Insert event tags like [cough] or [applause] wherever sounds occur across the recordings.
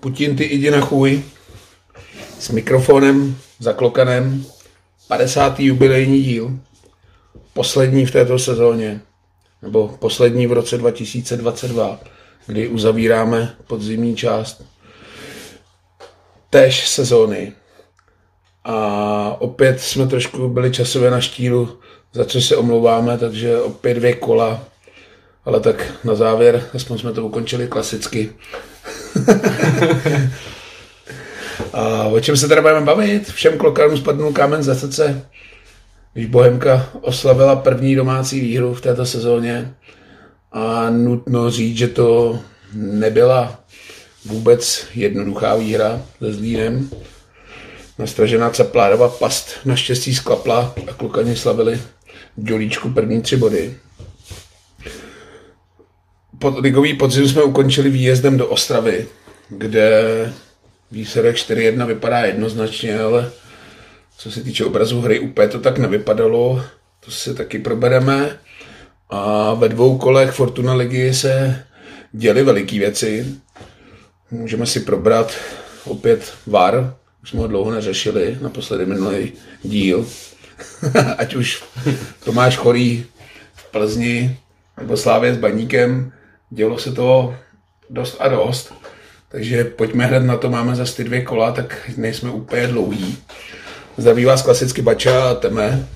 Putin ty jdi na chůj, s mikrofonem zaklokanem, 50. jubilejní díl, poslední v této sezóně, nebo poslední v roce 2022, kdy uzavíráme podzimní část též sezóny. A opět jsme trošku byli časově na štíru, za co se omlouváme, takže opět dvě kola ale tak na závěr, aspoň jsme to ukončili klasicky. A o čem se teda budeme bavit? Všem klokánům spadnul kámen za srdce, když Bohemka oslavila první domácí výhru v této sezóně. A nutno říct, že to nebyla vůbec jednoduchá výhra se Zlínem. Nastražená Caplárova past naštěstí sklapla a klukani slavili dělíčku první tři body pod, ligový podzim jsme ukončili výjezdem do Ostravy, kde výsledek 4-1 vypadá jednoznačně, ale co se týče obrazu hry, úplně to tak nevypadalo. To si taky probereme. A ve dvou kolech Fortuna ligy se děly veliké věci. Můžeme si probrat opět VAR, už jsme ho dlouho neřešili, naposledy minulý díl. [laughs] Ať už Tomáš Chorý v Plzni nebo Slávě s Baníkem, dělo se to dost a dost. Takže pojďme hned na to, máme za ty dvě kola, tak nejsme úplně dlouhý. Zdraví vás klasicky Bača a Teme.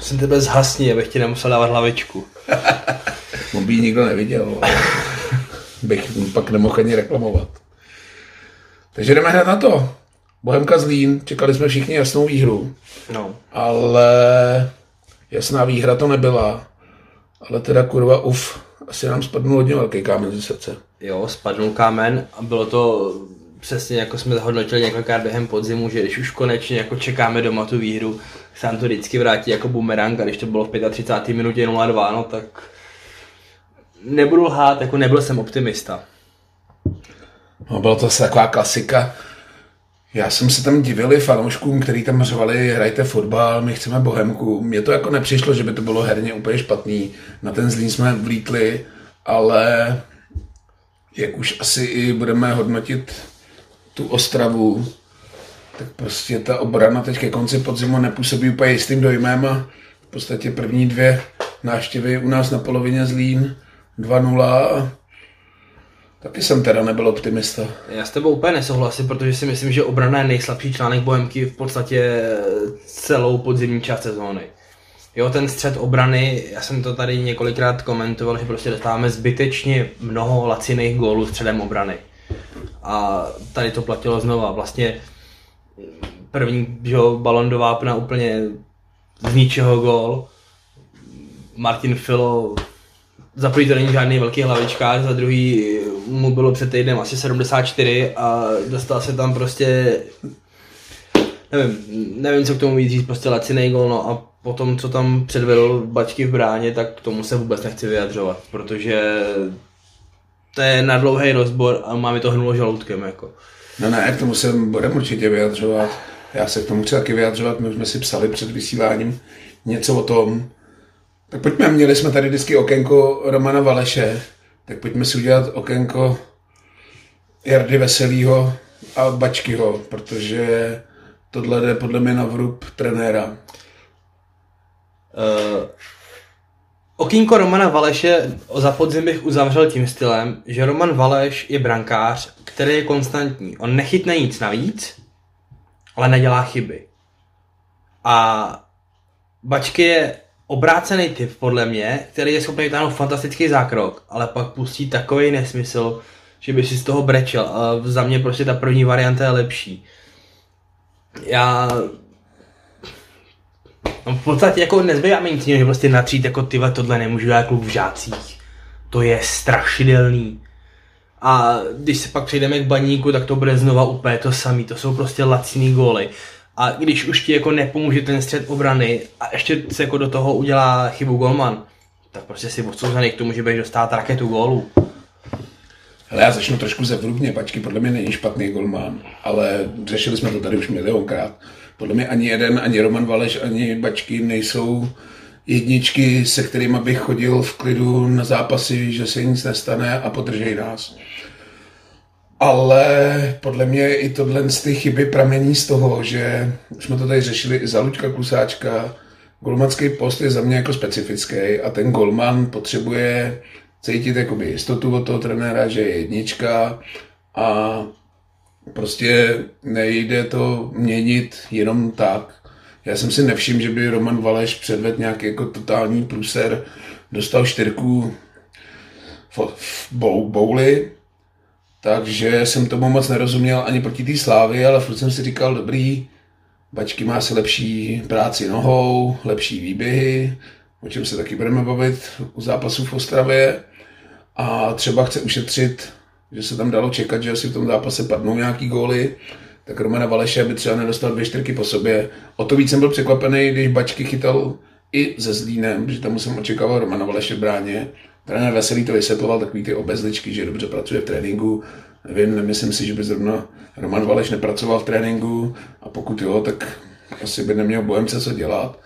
Jsem tebe zhasní, abych ti nemusel dávat hlavičku. [laughs] On by nikdo neviděl, bych pak nemohl ani reklamovat. Takže jdeme hned na to. Bohemka Zlín, čekali jsme všichni jasnou výhru. No. Ale jasná výhra to nebyla. Ale teda kurva uf, asi nám spadnul hodně velký kámen ze srdce. Jo, spadnul kámen a bylo to přesně jako jsme hodnotili několikrát během podzimu, že když už konečně jako čekáme doma tu výhru, se nám to vždycky vrátí jako bumerang a když to bylo v 35. minutě 0-2, no tak nebudu lhát, jako nebyl jsem optimista. No, byla to asi taková klasika. Já jsem se tam divili fanouškům, kteří tam řvali, hrajte fotbal, my chceme bohemku. Mně to jako nepřišlo, že by to bylo herně úplně špatný. Na ten zlín jsme vlítli, ale jak už asi i budeme hodnotit tu Ostravu, tak prostě ta obrana teď ke konci podzimu nepůsobí úplně jistým dojmem a v podstatě první dvě návštěvy u nás na polovině Zlín 2-0 Taky jsem teda nebyl optimista. Já s tebou úplně nesouhlasím, protože si myslím, že obrana je nejslabší článek Bohemky v podstatě celou podzimní část sezóny. Jo, ten střed obrany, já jsem to tady několikrát komentoval, že prostě dostáváme zbytečně mnoho laciných gólů středem obrany. A tady to platilo znova. Vlastně první že balon do vápna úplně z ničeho gól. Martin Filo za prvý to není žádný velký hlavičkář, za druhý mu bylo před týdnem asi 74 a dostal se tam prostě nevím, nevím, co k tomu víc říct, prostě lacinej gol, no a potom, co tam předvedl bačky v bráně, tak k tomu se vůbec nechci vyjadřovat, protože to je na dlouhý rozbor a máme to hnulo žaludkem, jako. No ne, k tomu se budeme určitě vyjadřovat. Já se k tomu chci taky vyjadřovat, my jsme si psali před vysíláním něco o tom, tak pojďme, měli jsme tady vždycky okénko Romana Valeše, tak pojďme si udělat okénko Jardy Veselýho a Bačkyho, protože tohle jde podle mě na vrub trenéra. Uh, okýnko Romana Valeše za podzim bych uzavřel tím stylem, že Roman Valeš je brankář, který je konstantní. On nechytne nic navíc, ale nedělá chyby. A Bačky je obrácený typ, podle mě, který je schopný vytáhnout fantastický zákrok, ale pak pustí takový nesmysl, že by si z toho brečel. A za mě prostě ta první varianta je lepší. Já No v podstatě jako nezbývá mi nic že prostě natřít jako tyhle tohle nemůžu dát kluk v žácích. To je strašidelný. A když se pak přejdeme k baníku, tak to bude znova úplně to samý. To jsou prostě laciný góly. A když už ti jako nepomůže ten střed obrany a ještě se jako do toho udělá chybu golman, tak prostě si odsouzený k tomu, že budeš dostat raketu gólu. Ale já začnu trošku zevrubně, Pačky podle mě není špatný golman, ale řešili jsme to tady už milionkrát. Podle mě ani jeden, ani Roman Valeš, ani Bačky nejsou jedničky, se kterými bych chodil v klidu na zápasy, že se nic nestane a podržej nás. Ale podle mě i tohle z ty chyby pramení z toho, že už jsme to tady řešili i za Luďka Klusáčka, golmanský post je za mě jako specifický a ten golman potřebuje cítit jakoby jistotu od toho trenéra, že je jednička a prostě nejde to měnit jenom tak. Já jsem si nevšiml, že by Roman Valeš předvedl nějaký jako totální průser, dostal čtyřku v bouli, takže jsem tomu moc nerozuměl ani proti té slávy, ale furt jsem si říkal, dobrý, Bačky má si lepší práci nohou, lepší výběhy, o čem se taky budeme bavit u zápasu v Ostravě. A třeba chce ušetřit, že se tam dalo čekat, že asi v tom zápase padnou nějaký góly, tak Romana Valeše by třeba nedostal dvě čtyřky po sobě. O to víc jsem byl překvapený, když Bačky chytal i ze Zlínem, protože tam jsem očekával Romana Valeše v bráně. Trenér Veselý to vysvětloval, takový ty obezličky, že dobře pracuje v tréninku, Nevím, nemyslím si, že by zrovna Roman Valeš nepracoval v tréninku a pokud jo, tak asi by neměl Bohemce co dělat.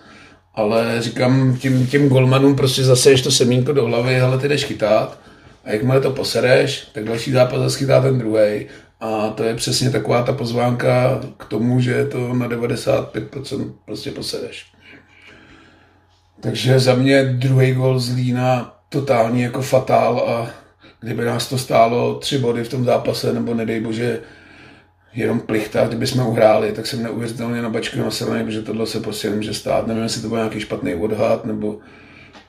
Ale říkám tím, tím golmanům prostě zase ješ to semínko do hlavy, ale ty jdeš chytat a jakmile to posereš, tak další zápas zase chytá ten druhý. A to je přesně taková ta pozvánka k tomu, že to na 95% prostě posereš. Takže za mě druhý gol z Lína totální jako fatál a kdyby nás to stálo tři body v tom zápase, nebo nedej bože, jenom plichta, kdyby jsme uhráli, tak jsem neuvěřitelně na bačku nasraný, protože tohle se prostě nemůže stát. Nevím, jestli to byl nějaký špatný odhad, nebo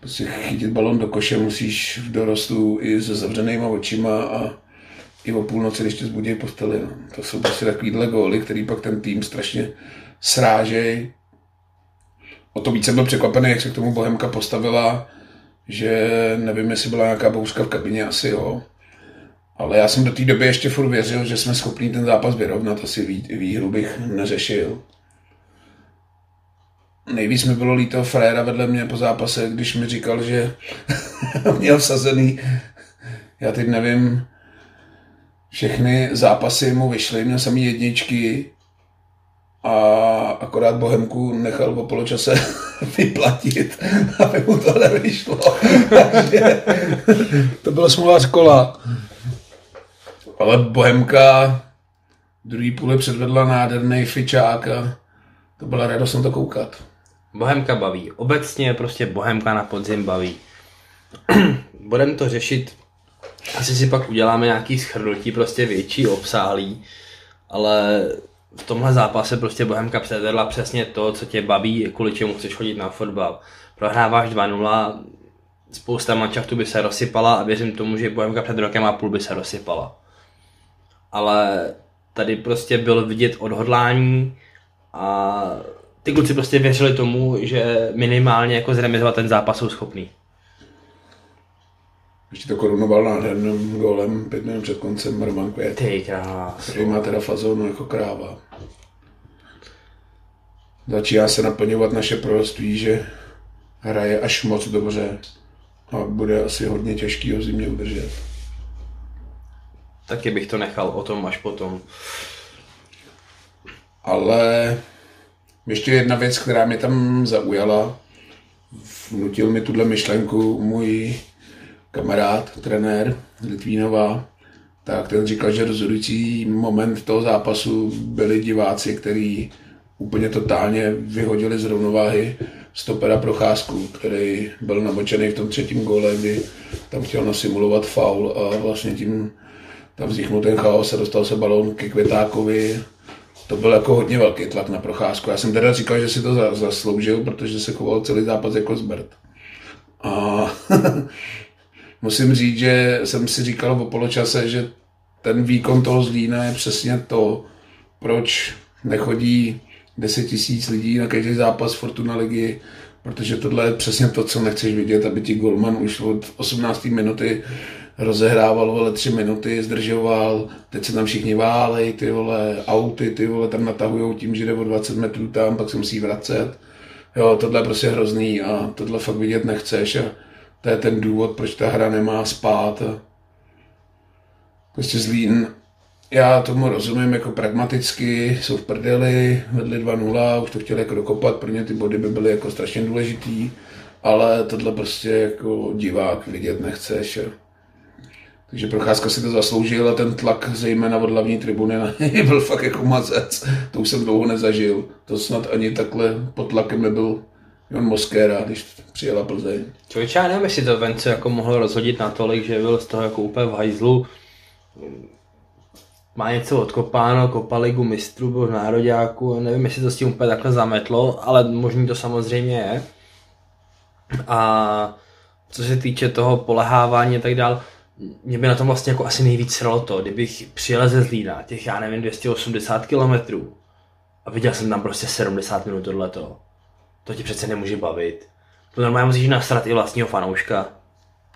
prostě chytit balon do koše musíš v dorostu i se zavřenýma očima a i o půlnoci, když tě zbudí posteli. No. To jsou prostě takovýhle góly, který pak ten tým strašně srážej. O to víc jsem byl překvapený, jak se k tomu Bohemka postavila že nevím, jestli byla nějaká bouřka v kabině, asi jo. Ale já jsem do té doby ještě furt věřil, že jsme schopni ten zápas vyrovnat, asi vý, výhru bych neřešil. Nejvíc mi bylo líto Fréra vedle mě po zápase, když mi říkal, že [laughs] měl vsazený, já teď nevím, všechny zápasy mu vyšly, měl samý jedničky a akorát Bohemku nechal po poločase [laughs] [laughs] vyplatit, aby mu to nevyšlo. Takže [laughs] to bylo smůla z kola. Ale Bohemka druhý půle předvedla nádherný fičák a to byla radost na to koukat. Bohemka baví. Obecně prostě Bohemka na podzim baví. [clears throat] Budeme to řešit, asi si pak uděláme nějaký schrnutí prostě větší, obsáhlý, ale v tomhle zápase prostě Bohemka předvedla přesně to, co tě baví, kvůli čemu chceš chodit na fotbal. Prohráváš 2-0, spousta manšaftů by se rozsypala a věřím tomu, že Bohemka před rokem a půl by se rozsypala. Ale tady prostě bylo vidět odhodlání a ty kluci prostě věřili tomu, že minimálně jako zremizovat ten zápas jsou schopný. Ještě to korunoval nádherným golem pět minut před koncem Roman Květ. Ty krás. Který má teda fazonu jako kráva. Začíná se naplňovat naše proroctví, že hraje až moc dobře a bude asi hodně těžký ho zimě udržet. Taky bych to nechal o tom až potom. Ale ještě jedna věc, která mě tam zaujala, vnutil mi tuhle myšlenku můj kamarád, trenér Litvínova, tak ten říkal, že rozhodující moment toho zápasu byli diváci, kteří úplně totálně vyhodili z rovnováhy stopera Procházku, který byl namočený v tom třetím gole, kdy tam chtěl nasimulovat faul a vlastně tím tam vzniknul ten chaos a dostal se balón ke Květákovi. To byl jako hodně velký tlak na Procházku. Já jsem teda říkal, že si to zasloužil, protože se choval celý zápas jako zbrt. A [laughs] musím říct, že jsem si říkal o poločase, že ten výkon toho Zlína je přesně to, proč nechodí 10 tisíc lidí na každý zápas Fortuna ligy, protože tohle je přesně to, co nechceš vidět, aby ti golman už od 18. minuty rozehrával ale tři minuty, zdržoval, teď se tam všichni válej, ty vole, auty, ty vole, tam natahujou tím, že jde o 20 metrů tam, pak se musí vracet. Jo, tohle je prostě hrozný a tohle fakt vidět nechceš a to je ten důvod, proč ta hra nemá spát. Prostě Zlín, já tomu rozumím jako pragmaticky, jsou v prdeli, vedli 2-0, už to chtěli jako dokopat, pro ně ty body by byly jako strašně důležitý, ale tohle prostě jako divák vidět nechceš. Takže Procházka si to zasloužil a ten tlak zejména od hlavní tribuny na něj byl fakt jako mazec. To už jsem dlouho nezažil. To snad ani takhle pod tlakem nebyl Jon Moskéra, když přijela Plzeň. Člověk, já nevím, jestli to Vence jako mohl rozhodit natolik, že byl z toho jako úplně v hajzlu. Má něco odkopáno, kopal ligu mistrů, byl v nároďáku, nevím, jestli to s tím úplně takhle zametlo, ale možný to samozřejmě je. A co se týče toho polehávání a tak dál, mě by na tom vlastně jako asi nejvíc sralo to, kdybych přijel ze Zlína, těch já nevím, 280 kilometrů a viděl jsem tam prostě 70 minut tohleto. To ti přece nemůže bavit. To normálně musíš nasrat i vlastního fanouška.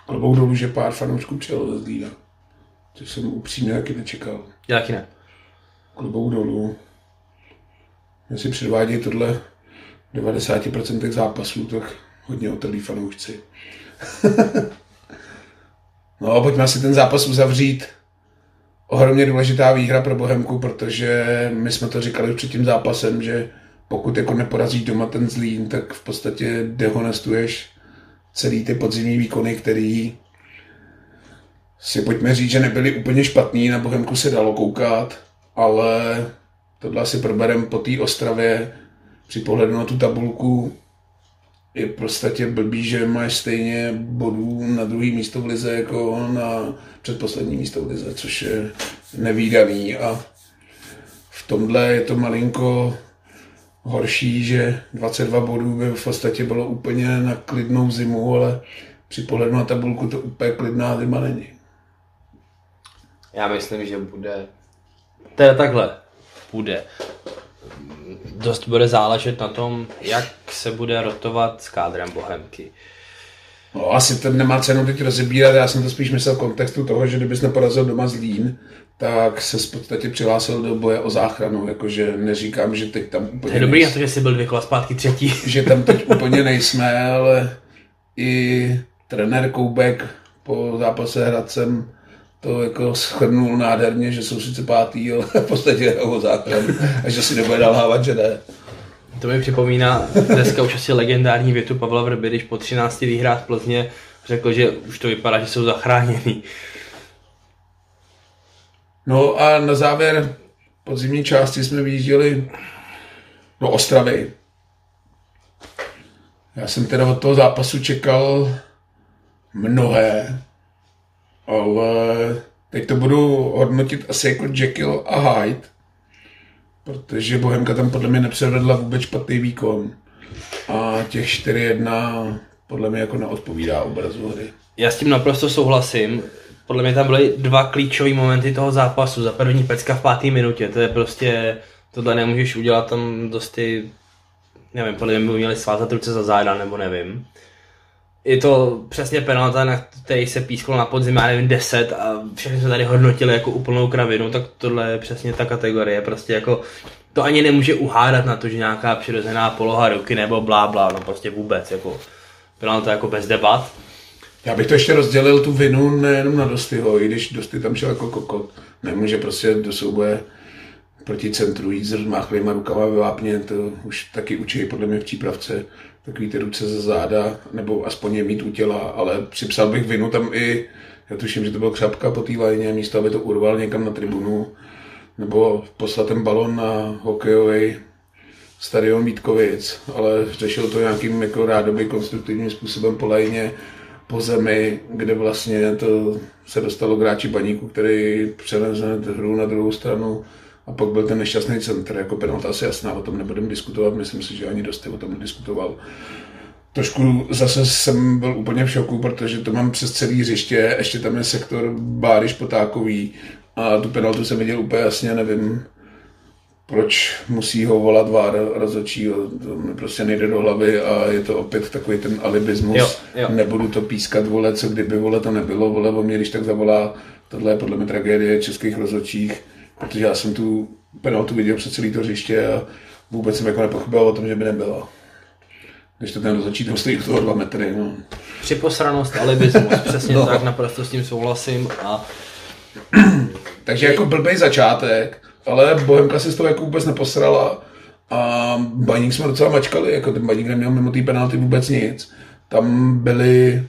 Klobou dolů, že pár fanoušků přijelo ze Zlína. To jsem upřímně taky nečekal. Já taky ne. Klobou dolů. Jestli předvádějí tohle v 90% zápasů, tak hodně otrlí fanoušci. [laughs] no, pojďme si ten zápas uzavřít. Ohromně důležitá výhra pro Bohemku, protože my jsme to říkali už před tím zápasem, že pokud jako neporazíš doma ten Zlín, tak v podstatě dehonestuješ celý ty podzimní výkony, který si pojďme říct, že nebyly úplně špatný, na Bohemku se dalo koukat, ale tohle asi proberem po té Ostravě. Při pohledu na tu tabulku je v podstatě blbý, že máš stejně bodů na druhý místo v lize jako na předposlední místo v lize, což je nevýdaný. A v tomhle je to malinko horší, že 22 bodů by v podstatě bylo úplně na klidnou zimu, ale při pohledu na tabulku to úplně klidná zima není. Já myslím, že bude... To je takhle. Bude. Dost bude záležet na tom, jak se bude rotovat s kádrem Bohemky. No, asi to nemá cenu teď rozebírat, já jsem to spíš myslel v kontextu toho, že kdybys neporazil doma Zlín, tak se v podstatě přihlásil do boje o záchranu, jakože neříkám, že teď tam úplně... To je dobrý na to, že jsi byl dvě kola zpátky třetí. [laughs] že tam teď úplně nejsme, ale i trenér Koubek po zápase Hradcem to jako schrnul nádherně, že jsou sice pátý, ale v podstatě o záchranu a že si nebude nalhávat, že ne. To mi připomíná dneska už asi legendární větu Pavla Vrby, když po 13 výhrách v Plzně řekl, že už to vypadá, že jsou zachráněni. No a na závěr podzimní části jsme vyjížděli do Ostravy. Já jsem teda od toho zápasu čekal mnohé, ale teď to budu hodnotit asi jako Jekyll a Hyde, protože Bohemka tam podle mě nepřevedla vůbec špatný výkon a těch 4-1 podle mě jako neodpovídá obrazu hry. Já s tím naprosto souhlasím podle mě tam byly dva klíčové momenty toho zápasu. Za první pecka v páté minutě, to je prostě, tohle nemůžeš udělat tam dosti, nevím, podle mě by měli svázat ruce za záda, nebo nevím. Je to přesně penalta, na který se písklo na podzim, já nevím, 10 a všechny jsme tady hodnotili jako úplnou kravinu, tak tohle je přesně ta kategorie, prostě jako to ani nemůže uhádat na to, že nějaká přirozená poloha ruky nebo blá, blá, no prostě vůbec, jako penalta jako bez debat. Já bych to ještě rozdělil tu vinu nejenom na Dostyho, i když Dosty tam šel jako kokot. Nemůže prostě do souboje proti centru jít s rozmáchlýma rukama ve vápně, to už taky učí podle mě v přípravce takový ty ruce ze záda, nebo aspoň je mít u těla, ale připsal bych vinu tam i, já tuším, že to byl křapka po té lajně, místo aby to urval někam na tribunu, nebo poslat ten balon na hokejový stadion Vítkovic, ale řešil to nějakým jako rádoby konstruktivním způsobem po lajně, po zemi, kde vlastně to se dostalo k hráči baníku, který převezl hru na druhou stranu a pak byl ten nešťastný centr, jako penalta asi jasná, o tom nebudeme diskutovat, myslím si, že ani dost o tom nediskutoval. Trošku zase jsem byl úplně v šoku, protože to mám přes celý hřiště, ještě tam je sektor Báry Špotákový a tu penaltu jsem viděl úplně jasně, nevím, proč musí ho volat vár rozhodčího, to mi prostě nejde do hlavy a je to opět takový ten alibismus. Jo, jo. Nebudu to pískat, vole, co kdyby, vole, to nebylo, vole, o mě když tak zavolá, tohle je podle mě tragédie českých rozhodčích, protože já jsem tu penaltu viděl před celý to hřiště a vůbec jsem jako nepochyboval o tom, že by nebyla. Když to ten rozhodčí tam stojí u toho dva metry, no. Připosranost, alibismus, [laughs] přesně no. tak, naprosto s tím souhlasím a... Takže jako blbej začátek, ale Bohemka si z toho jako vůbec neposrala a baník jsme docela mačkali, jako ten baník neměl mimo té penalty vůbec nic. Tam byly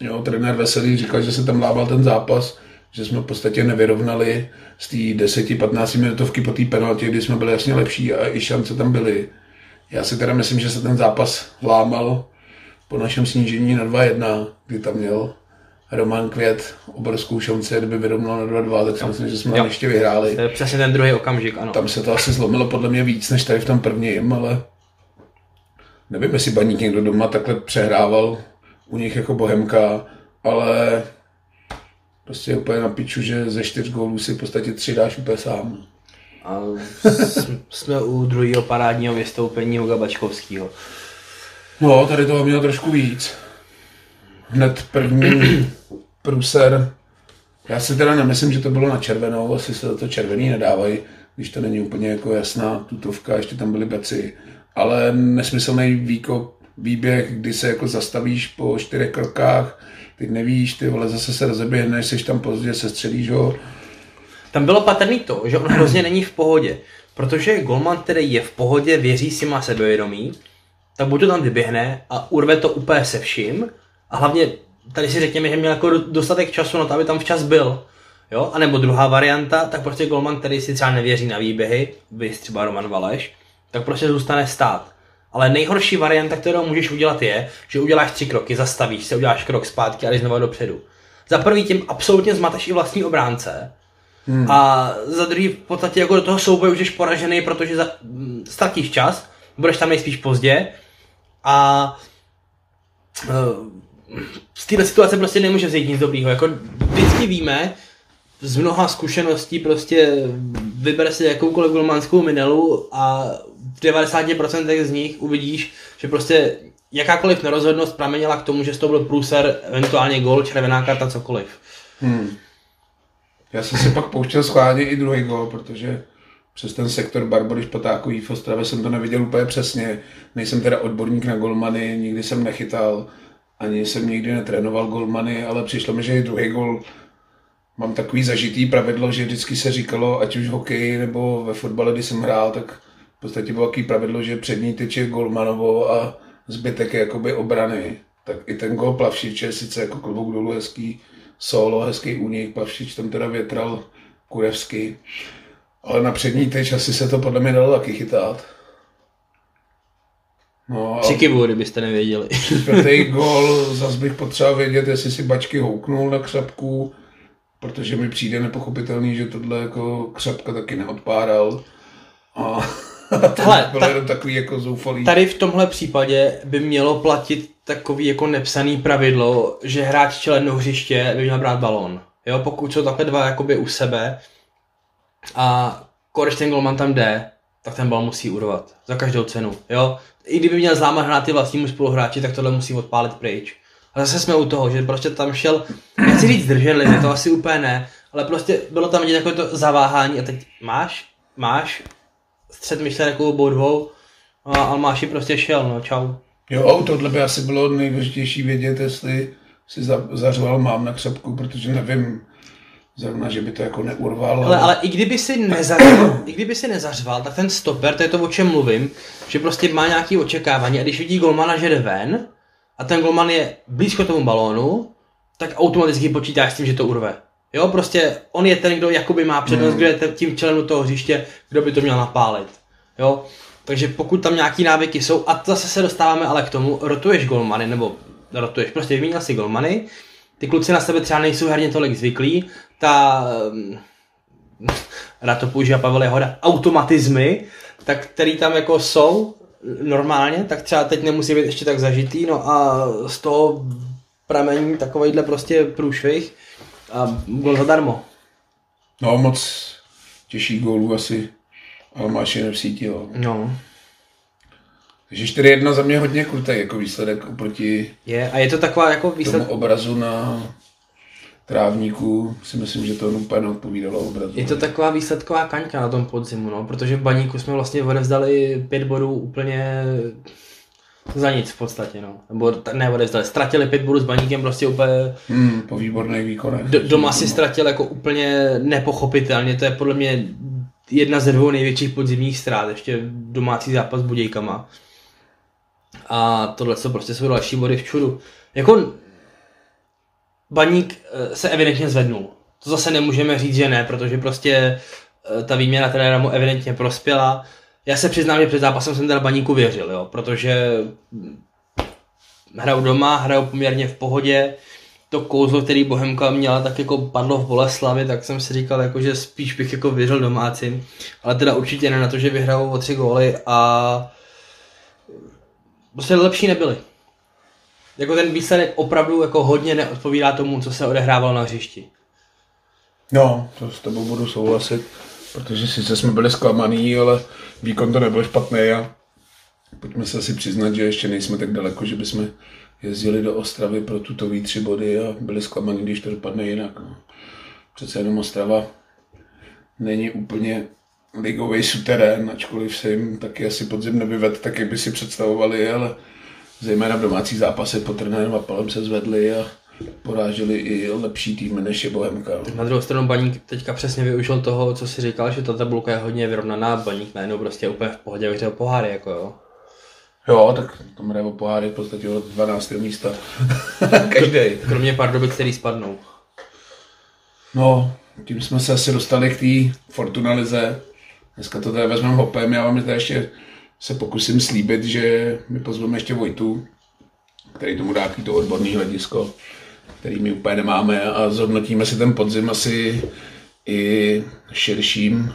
Jo, trenér Veselý říkal, že se tam lábal ten zápas, že jsme v podstatě nevyrovnali z té 10-15 minutovky po té penaltě, kdy jsme byli jasně lepší a i šance tam byly. Já si teda myslím, že se ten zápas lámal po našem snížení na 2-1, kdy tam měl Roman Květ obrovskou šanci, kdyby vyrovnal na 2-2, tak si myslím, že jsme tam ještě vyhráli. To je přesně ten druhý okamžik, ano. Tam se to asi zlomilo podle mě víc, než tady v tom prvním, ale nevím, jestli baník někdo doma takhle přehrával u nich jako Bohemka, ale prostě je úplně na piču, že ze čtyř gólů si v podstatě tři dáš úplně sám. A jsme u druhého parádního vystoupení Huga Bačkovského. No, tady toho měl trošku víc. Hned první [clears throat] pruser. Já si teda nemyslím, že to bylo na červenou, asi se to červený nedávají, když to není úplně jako jasná tutovka, ještě tam byly beci. Ale nesmyslný výkop, výběh, kdy se jako zastavíš po čtyřech krokách, ty nevíš, ty vole, zase se rozeběhneš, jsi tam pozdě, se střelíš ho. Tam bylo patrný to, že on hrozně není v pohodě, protože golman, který je v pohodě, věří si, má sebevědomí, tak buď to tam vyběhne a urve to úplně se vším, a hlavně tady si řekněme, že měl jako dostatek času na to, aby tam včas byl. Jo? A nebo druhá varianta, tak prostě golman, který si třeba nevěří na výběhy, vy třeba Roman Valeš, tak prostě zůstane stát. Ale nejhorší varianta, kterou můžeš udělat je, že uděláš tři kroky, zastavíš se, uděláš krok zpátky a jdeš znovu dopředu. Za prvý tím absolutně zmateš i vlastní obránce, Hmm. A za druhý v podstatě jako do toho souboje už jsi poražený, protože za, ztratíš čas, budeš tam nejspíš pozdě a uh, z této situace prostě nemůže vzít nic dobrýho. Jako vždycky víme, z mnoha zkušeností prostě vybere si jakoukoliv golmanskou minelu a v 90% z nich uvidíš, že prostě jakákoliv nerozhodnost pramenila k tomu, že to byl průser, eventuálně gol, červená karta, cokoliv. Hmm. Já jsem si pak pouštěl schválně i druhý gol, protože přes ten sektor Barbory Špatákový v Ostravě jsem to neviděl úplně přesně. Nejsem teda odborník na golmany, nikdy jsem nechytal ani jsem nikdy netrénoval golmany, ale přišlo mi, že i druhý gol mám takový zažitý pravidlo, že vždycky se říkalo, ať už v hokeji nebo ve fotbale, když jsem hrál, tak v podstatě bylo takový pravidlo, že přední tyč je golmanovo a zbytek je jakoby obrany. Tak i ten gol Plavšič je sice jako klobouk dolů hezký solo, hezký únik, Plavšič tam teda větral Kurevský. Ale na přední tyč asi se to podle mě dalo taky chytat. No, Přikyvu, kdybyste nevěděli. Čtvrtý gol, zase bych potřeboval vědět, jestli si bačky houknul na křapku, protože mi přijde nepochopitelný, že tohle jako křapka taky neodpáral. A [laughs] Hele, [laughs] bylo ta, jenom takový jako zoufalý. Tady v tomhle případě by mělo platit takový jako nepsaný pravidlo, že hráč čeleno hřiště by měl brát balón. Jo, pokud jsou takhle dva jakoby u sebe a koreš ten golman tam jde, tak ten bal musí urvat. Za každou cenu. Jo? I kdyby měl zlámat hráty vlastnímu spoluhráči, tak tohle musí odpálit pryč. A zase jsme u toho, že prostě tam šel, nechci říct zdrženlivě, to asi úplně ne, ale prostě bylo tam vidět takové to zaváhání a teď máš, máš střed myšlenek obou dvou a Almáši prostě šel, no čau. Jo, tohle by asi bylo nejdůležitější vědět, jestli si zařval mám na křepku, protože nevím, zrovna, že by to jako neurval. Ale, ale i kdyby si nezařval, i kdyby si nezařval, tak ten stoper, to je to, o čem mluvím, že prostě má nějaké očekávání a když vidí golmana, že jde ven a ten golman je blízko tomu balónu, tak automaticky počítáš s tím, že to urve. Jo, prostě on je ten, kdo jakoby má přednost, hmm. kdo je tím členem toho hřiště, kdo by to měl napálit. Jo, takže pokud tam nějaký návyky jsou, a zase se dostáváme ale k tomu, rotuješ golmany, nebo rotuješ, prostě vyměnil si golmany, ty kluci na sebe třeba nejsou herně tolik zvyklí, ta, rád to používá Pavel Jehoda, automatizmy, tak který tam jako jsou normálně, tak třeba teď nemusí být ještě tak zažitý, no a z toho pramení takovýhle prostě průšvih a gol zadarmo. No moc těžší gólů asi ale máš jen v síti, jo. No. Takže 4-1 za mě hodně krutý jako výsledek oproti je, a je to taková jako výsledek... tomu obrazu na trávníku si myslím, že to úplně neodpovídalo obrazu. Je to taková výsledková kaňka na tom podzimu, no, protože v baníku jsme vlastně odevzdali pět bodů úplně za nic v podstatě, no. Nebo ne, odevzdali, ztratili pět bodů s baníkem prostě úplně... Hmm, po výborných výkonech. Do, doma si ztratil jako úplně nepochopitelně, to je podle mě jedna ze dvou největších podzimních ztrát, ještě domácí zápas s Budějkama. A tohle co prostě jsou další body v čudu. Jako Baník eh, se evidentně zvednul. To zase nemůžeme říct, že ne, protože prostě eh, ta výměna trenéra mu evidentně prospěla. Já se přiznám, že před zápasem jsem teda Baníku věřil, jo, protože hrajou doma, hrajou poměrně v pohodě, to kouzlo, který Bohemka měla, tak jako padlo v Boleslavi, tak jsem si říkal, jako, že spíš bych jako věřil domácím, ale teda určitě ne na to, že vyhrajou o tři góly a prostě lepší nebyli. Jako ten výsledek opravdu jako hodně neodpovídá tomu, co se odehrávalo na hřišti. No, to s tebou budu souhlasit, protože sice jsme byli zklamaný, ale výkon to nebyl špatný a pojďme se si přiznat, že ještě nejsme tak daleko, že bychom jezdili do Ostravy pro tuto tři body a byli zklamaní, když to dopadne jinak. No. Přece jenom Ostrava není úplně ligový suterén, ačkoliv se jim taky asi podzim nevyved, tak jak by si představovali, ale zejména v domácích zápasech pod trenérem Vapalem se zvedli a poráželi i lepší týmy než je Bohemka. Tak na druhou stranu Baník teďka přesně využil toho, co si říkal, že ta tabulka je hodně vyrovnaná, Baník najednou prostě úplně v pohodě vyhřel poháry, jako jo. Jo, tak tam hraje o poháry v podstatě od 12. místa. [laughs] Každý. Kromě pár doby, který spadnou. No, tím jsme se asi dostali k té Fortunalize. Dneska to tady vezmeme hopem. Já vám tady ještě se pokusím slíbit, že my pozveme ještě Vojtu, který tomu dá to odborný hledisko, který my úplně nemáme a zhodnotíme si ten podzim asi i širším,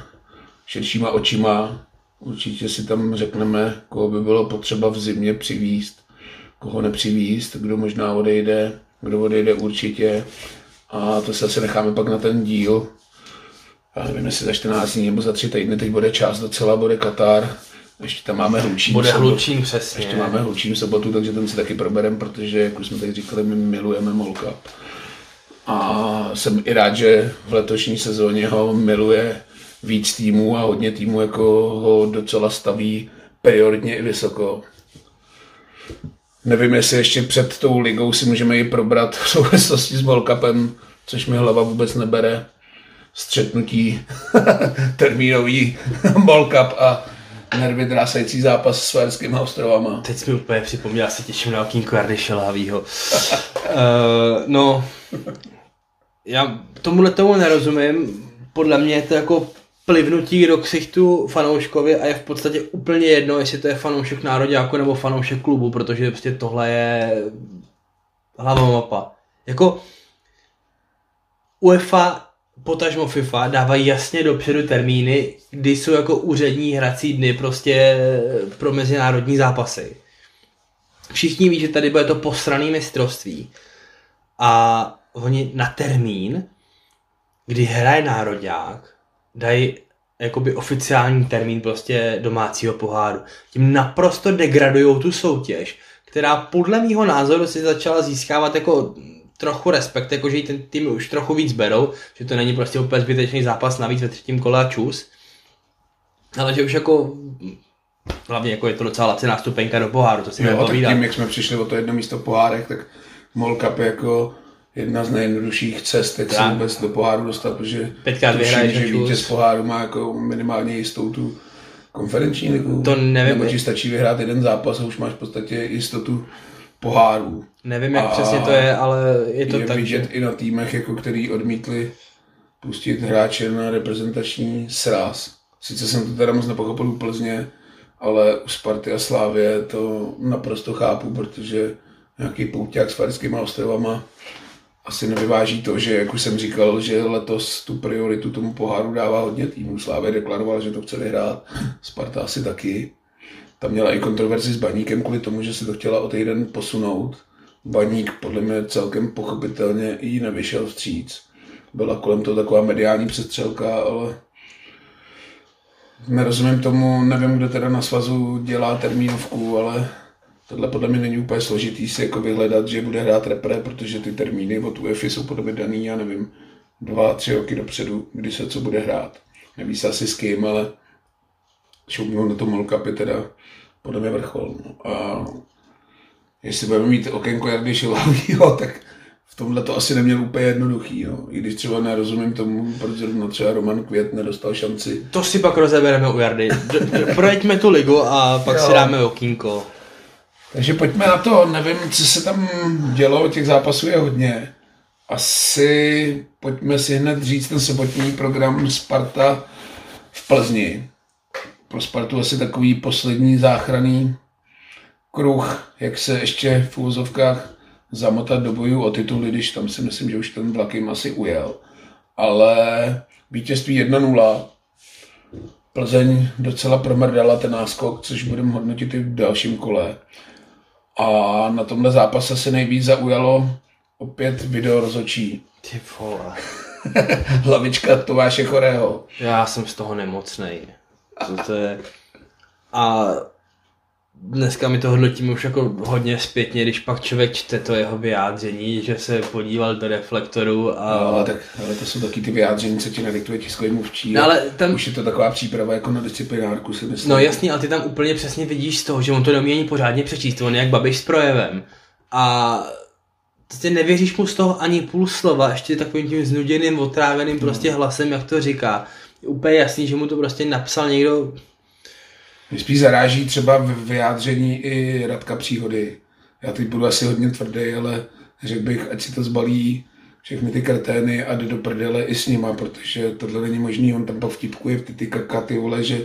širšíma očima Určitě si tam řekneme, koho by bylo potřeba v zimě přivíst, koho nepřivíst, kdo možná odejde, kdo odejde určitě. A to se asi necháme pak na ten díl. Já nevím, jestli za 14 dní nebo za 3 týdny, teď bude část docela, bude Katar. Ještě tam máme Hlučín. Bude Hlučín, přesně. Ještě máme Hlučín v sobotu, takže ten si taky proberem, protože, jak už jsme tak říkali, my milujeme Molka. A jsem i rád, že v letošní sezóně ho miluje víc týmů a hodně týmů jako ho docela staví prioritně i vysoko. Nevím, jestli ještě před tou ligou si můžeme i probrat v souvislosti s Volkapem, což mi hlava vůbec nebere. Střetnutí [laughs] termínový Molkap a nervy drásající zápas s Fajerskými ostrovama. Teď mi úplně připomněl, se těším na okýnko Jardy Šelávího. uh, [laughs] no, já tomuhle tomu nerozumím. Podle mě je to jako plivnutí do ksichtu fanouškovi a je v podstatě úplně jedno, jestli to je fanoušek nároďáku nebo fanoušek klubu, protože prostě tohle je hlavou mapa. Jako UEFA potažmo FIFA dávají jasně dopředu termíny, kdy jsou jako úřední hrací dny prostě pro mezinárodní zápasy. Všichni ví, že tady bude to posraný mistrovství a oni na termín, kdy hraje nároďák, dají jakoby oficiální termín prostě domácího poháru. Tím naprosto degradují tu soutěž, která podle mýho názoru si začala získávat jako trochu respekt, jakože ten tým už trochu víc berou, že to není prostě úplně zbytečný zápas navíc ve třetím kole a čus. Ale že už jako hlavně jako je to docela laciná stupenka do poháru, to si jo, tak tím, jak jsme přišli o to jedno místo v pohárech, tak Mall Cup je jako jedna z nejjednodušších cest, jak se vůbec do poháru dostat, protože Teďka tuším, že vítěz poháru má jako minimálně jistotu konferenční ligu. To nevím. Nebo ti stačí vyhrát jeden zápas a už máš v podstatě jistotu poháru. Nevím, jak a přesně to je, ale je to je tak, vidět že... i na týmech, jako který odmítli pustit hráče na reprezentační sraz. Sice jsem to teda moc nepochopil u Plzně, ale u Sparty a Slávě to naprosto chápu, protože nějaký pouťák s Farskýma ostrovama asi nevyváží to, že, jak už jsem říkal, že letos tu prioritu tomu poháru dává hodně týmů. Slávě deklaroval, že to chce vyhrát, Sparta asi taky. Tam měla i kontroverzi s Baníkem kvůli tomu, že si to chtěla o týden posunout. Baník podle mě celkem pochopitelně jí nevyšel vstříc. Byla kolem toho taková mediální přestřelka, ale nerozumím tomu, nevím, kdo teda na svazu dělá termínovku, ale Tohle podle mě není úplně složitý si jako vyhledat, že bude hrát repre, protože ty termíny od UEFI jsou podobně daný, já nevím, dva, tři roky dopředu, kdy se co bude hrát. Neví se asi s kým, ale šoupnou na to Molkapy teda podle mě vrchol. No. A jestli budeme mít okénko Jardy Šilavýho, [laughs] tak v tomhle to asi neměl úplně jednoduchý, no. I když třeba nerozumím tomu, proč zrovna třeba Roman Květ nedostal šanci. To si pak rozebereme u Jardy. Projeďme tu ligu a pak jo. si dáme okýnko. Takže pojďme na to, nevím, co se tam dělo, těch zápasů je hodně, asi pojďme si hned říct ten sobotní program Sparta v Plzni. Pro Spartu asi takový poslední záchranný kruh, jak se ještě v úvozovkách zamotat do bojů o tituly, když tam si myslím, že už ten vlak jim asi ujel. Ale vítězství 1-0. Plzeň docela promrdala ten náskok, což budeme hodnotit i v dalším kole. A na tomhle zápase se nejvíc zaujalo opět video rozočí. Ty vole. [laughs] Hlavička Tomáše Chorého. Já jsem z toho nemocnej. To, to je... A dneska mi to hodnotíme už jako hodně zpětně, když pak člověk čte to jeho vyjádření, že se podíval do reflektoru a... No, ale, tak, ale to jsou taky ty vyjádření, co ti nadiktuje tiskový mluvčí. No, ale tam... Už je to taková příprava jako na disciplinárku, si myslím. No jasný, ale ty tam úplně přesně vidíš z toho, že on to neumí ani pořádně přečíst, on je jak babiš s projevem. A ty nevěříš mu z toho ani půl slova, ještě takovým tím znuděným, otráveným no. prostě hlasem, jak to říká. Úplně jasný, že mu to prostě napsal někdo. Mě spíš zaráží třeba v vyjádření i Radka Příhody. Já teď budu asi hodně tvrdý, ale řekl bych, ať si to zbalí všechny ty kartény a jde do prdele i s nima, protože tohle není možný, on tam povtipkuje v ty, ty kakaty, vole, že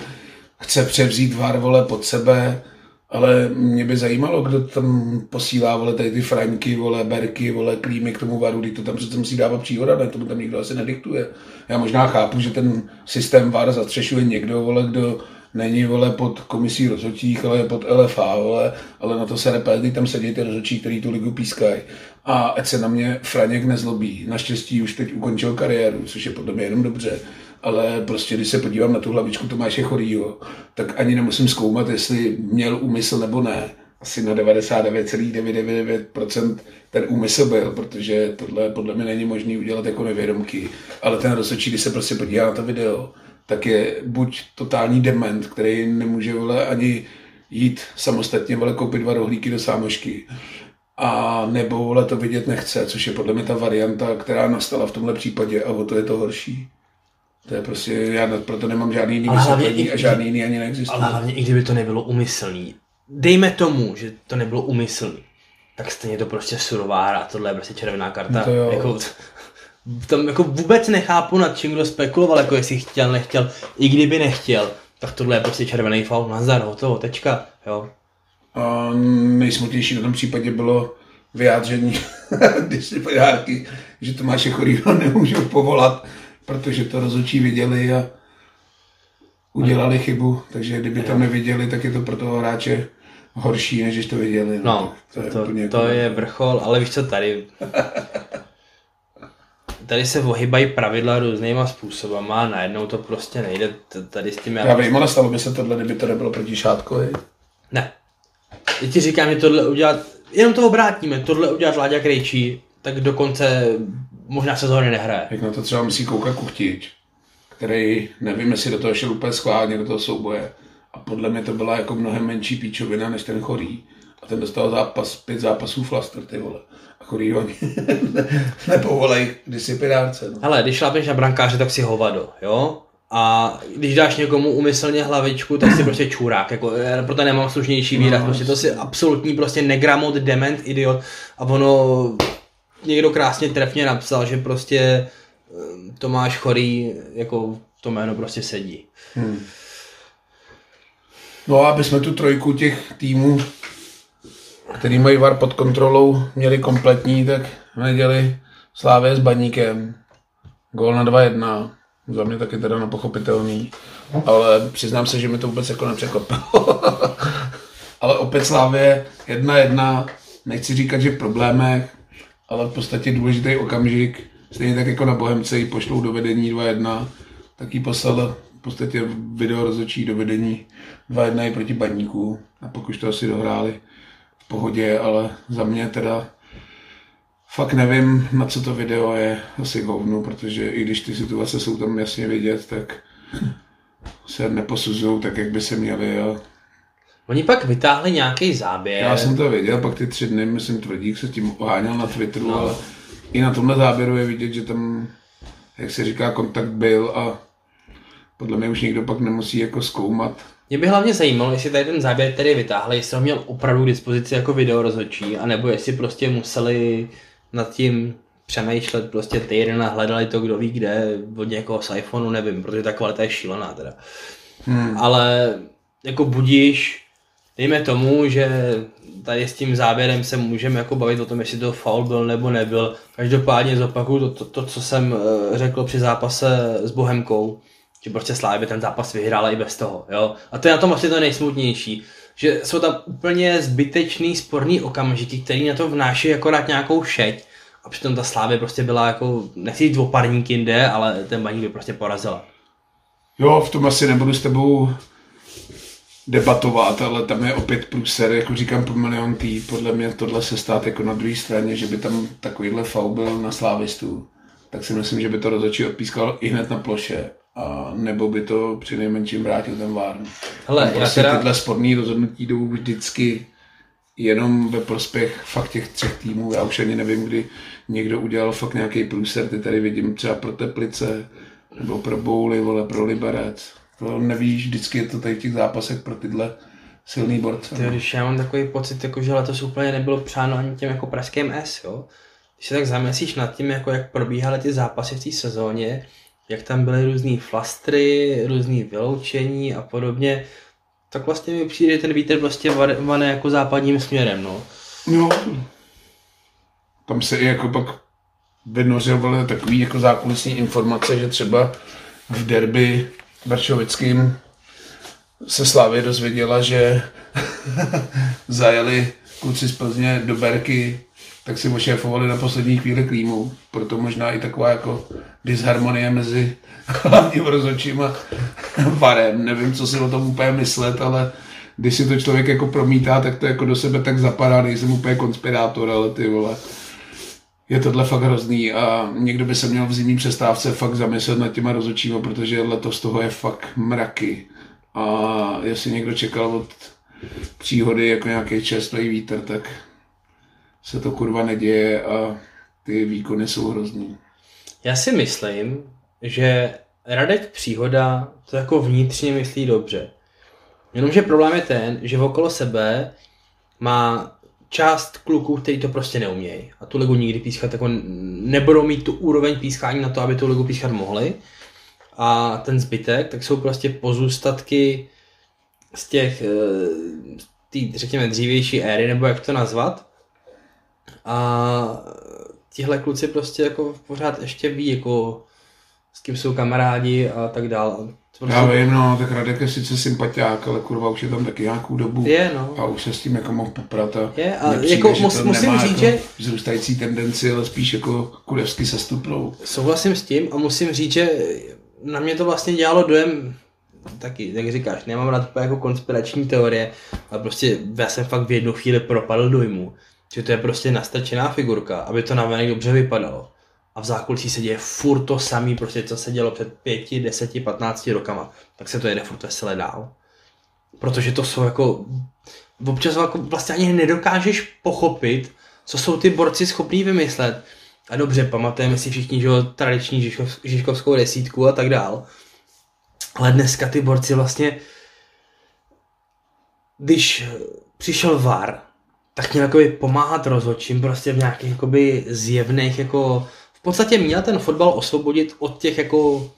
chce převzít vár, vole, pod sebe, ale mě by zajímalo, kdo tam posílá, vole, tady ty Franky, vole, Berky, vole, Klímy k tomu varu, to tam přece musí dávat příhoda, ne, tomu tam nikdo asi nediktuje. Já možná chápu, že ten systém VAR zastřešuje někdo, vole, kdo není vole pod komisí rozhodčích, ale je pod LFA, vole, ale na to se repelí, tam sedí ty rozhodčí, který tu ligu pískají. A ať se na mě Franěk nezlobí. Naštěstí už teď ukončil kariéru, což je podle mě jenom dobře. Ale prostě, když se podívám na tu hlavičku Tomáše Chorýho, tak ani nemusím zkoumat, jestli měl úmysl nebo ne. Asi na 99,999% ten úmysl byl, protože tohle podle mě není možné udělat jako nevědomky. Ale ten rozhodčí, když se prostě podívá na to video, tak je buď totální dement, který nemůže vole, ani jít samostatně vole, koupit dva rohlíky do sámošky. A nebo vole, to vidět nechce, což je podle mě ta varianta, která nastala v tomhle případě a o to je to horší. To je prostě, já proto nemám žádný jiný vysvětlení a žádný jiný ani neexistuje. Ale hlavně i kdyby to nebylo umyslný. Dejme tomu, že to nebylo umyslný. Tak stejně to prostě surová hra, tohle je prostě červená karta. No to jo. Jako, tam jako vůbec nechápu, nad čím kdo spekuloval, jako jestli chtěl, nechtěl, i kdyby nechtěl, tak tohle je prostě červený faul, nazdar, hotovo, tečka, jo. A nejsmutnější na tom případě bylo vyjádření [laughs] disciplinárky, že Tomáše Chorýho [laughs] nemůžou povolat, protože to rozhodčí viděli a udělali chybu, takže kdyby to neviděli, tak je to pro toho hráče horší, než když to viděli. No, no to, je, to, to, to je vrchol, ale víš co tady, [laughs] tady se ohybají pravidla různýma způsobama a najednou to prostě nejde tady s tím. Já, já vím, ale stalo by se tohle, kdyby to nebylo proti Šátkovi. Ne. Já ti říkám, že tohle udělat, jenom to obrátíme, tohle udělat Láďa Krejčí, tak dokonce možná se zhody nehraje. Jak na to třeba musí koukat Kuchtič, který nevím, jestli do toho šel úplně schválně, do toho souboje. A podle mě to byla jako mnohem menší píčovina než ten chorý. A ten dostal zápas, pět zápasů flaster, ty vole chudý oni [laughs] nepovolej disciplinárce. No. Hele, když šlápneš na brankáře, tak si hovado, jo? A když dáš někomu umyslně hlavičku, tak si prostě čurák, jako, proto nemám slušnější výraz, no, prostě to si absolutní prostě negramot, dement, idiot a ono někdo krásně trefně napsal, že prostě eh, Tomáš Chorý, jako to jméno prostě sedí. Hmm. No a aby jsme tu trojku těch týmů který mají VAR pod kontrolou, měli kompletní, tak v neděli Slávě s Baníkem. Gól na 2-1. Za mě taky teda nepochopitelný. Ale přiznám se, že mi to vůbec jako nepřekvapilo. [laughs] ale opět Slávě 1-1. Nechci říkat, že v problémech, ale v podstatě důležitý okamžik. Stejně tak jako na Bohemce ji pošlou do vedení 2-1, tak ji poslal v podstatě video rozhodčí do vedení 2-1 proti Baníku. A pokud to asi dohráli pohodě, ale za mě teda fakt nevím, na co to video je asi hovnu, protože i když ty situace jsou tam jasně vidět, tak se neposuzují tak, jak by se měly. Oni pak vytáhli nějaký záběr. Já jsem to viděl, pak ty tři dny, myslím, Tvrdík se tím oháněl na Twitteru, no. ale i na tomhle záběru je vidět, že tam, jak se říká, kontakt byl a podle mě už nikdo pak nemusí jako zkoumat, mě by hlavně zajímalo, jestli tady ten záběr, který vytáhli, jestli ho měl opravdu k dispozici jako video rozhodčí, anebo jestli prostě museli nad tím přemýšlet prostě týden a hledali to, kdo ví kde, od někoho z iPhoneu, nevím, protože ta kvalita je šílená teda. Hmm. Ale jako budíš, dejme tomu, že tady s tím záběrem se můžeme jako bavit o tom, jestli to foul byl nebo nebyl. Každopádně zopakuju to, to, to co jsem uh, řekl při zápase s Bohemkou, že prostě Slávy ten zápas vyhrála i bez toho, jo. A to je na tom asi to nejsmutnější, že jsou tam úplně zbytečný sporný okamžiky, který na to vnáší akorát nějakou šeť a přitom ta Slávy prostě byla jako, nechci jít oparník jinde, ale ten baník by prostě porazila. Jo, v tom asi nebudu s tebou debatovat, ale tam je opět průser, jako říkám po milion tý, podle mě tohle se stát jako na druhé straně, že by tam takovýhle faul byl na slávistu, tak si myslím, že by to rozhodčí odpískal i hned na ploše. A nebo by to při nejmenším vrátil ten vár. Hele, prostě teda... tyhle sporné rozhodnutí jdou vždycky jenom ve prospěch fakt těch třech týmů. Já už ani nevím, kdy někdo udělal fakt nějaký průser. Ty tady vidím třeba pro Teplice, nebo pro Bouly, vole, pro Liberec. To nevíš, vždycky je to tady v těch zápasech pro tyhle silný borce. Ty, když já mám takový pocit, jako, že letos úplně nebylo přáno ani těm jako pražským S, jo? Když se tak zamyslíš nad tím, jako jak probíhaly ty zápasy v té sezóně, jak tam byly různé flastry, různé vyloučení a podobně, tak vlastně mi přijde, že ten vítr prostě vane jako západním směrem, no. No, tam se i jako pak vynořovaly takový jako zákulisní informace, že třeba v derby Vršovickým se Slávě dozvěděla, že [laughs] zajeli kluci z Plzně do Berky, tak si ošéfovali na poslední chvíli klímu. Proto možná i taková jako disharmonie mezi hlavním rozhodčím a [laughs] varem. Nevím, co si o tom úplně myslet, ale když si to člověk jako promítá, tak to jako do sebe tak zapadá. Nejsem úplně konspirátor, ale ty vole je tohle fakt hrozný a někdo by se měl v zimní přestávce fakt zamyslet nad těma rozhodčíma, protože letos toho je fakt mraky. A jestli někdo čekal od příhody jako nějaký čerstvý vítr, tak se to kurva neděje a ty výkony jsou hrozný. Já si myslím, že Radek Příhoda to jako vnitřně myslí dobře. Jenomže problém je ten, že okolo sebe má část kluků, kteří to prostě neumějí a tu ligu nikdy pískat jako nebudou mít tu úroveň pískání na to, aby tu ligu pískat mohli. A ten zbytek, tak jsou prostě pozůstatky z těch, eh, tý, řekněme, dřívější éry, nebo jak to nazvat. A tihle kluci prostě jako pořád ještě ví, jako s kým jsou kamarádi a tak dále. Prostě... Já vím, no, tak Radek je sice sympatiák, ale kurva už je tam taky nějakou dobu. Je, no. A už se s tím jako mohl poprat a je, a jako mus, musím nemá říct, jako že... Vzrůstající tendenci, ale spíš jako kurevsky sestupnou. Souhlasím s tím a musím říct, že na mě to vlastně dělalo dojem, taky, jak říkáš, nemám rád jako konspirační teorie, ale prostě já jsem fakt v jednu chvíli propadl dojmu, že to je prostě nastačená figurka, aby to navenek dobře vypadalo a v zákulisí se děje furt to samý, prostě co se dělo před pěti, deseti, patnácti rokama, tak se to jede furt veselé dál. Protože to jsou jako, občas jako vlastně ani nedokážeš pochopit, co jsou ty borci schopní vymyslet. A dobře, pamatujeme si všichni, že tradiční Žižkov, Žižkovskou desítku a tak dál. Ale dneska ty borci vlastně, když přišel VAR, tak měl jakoby pomáhat rozhodčím prostě v nějakých jakoby zjevných jako podstatě měl ten fotbal osvobodit od těch jako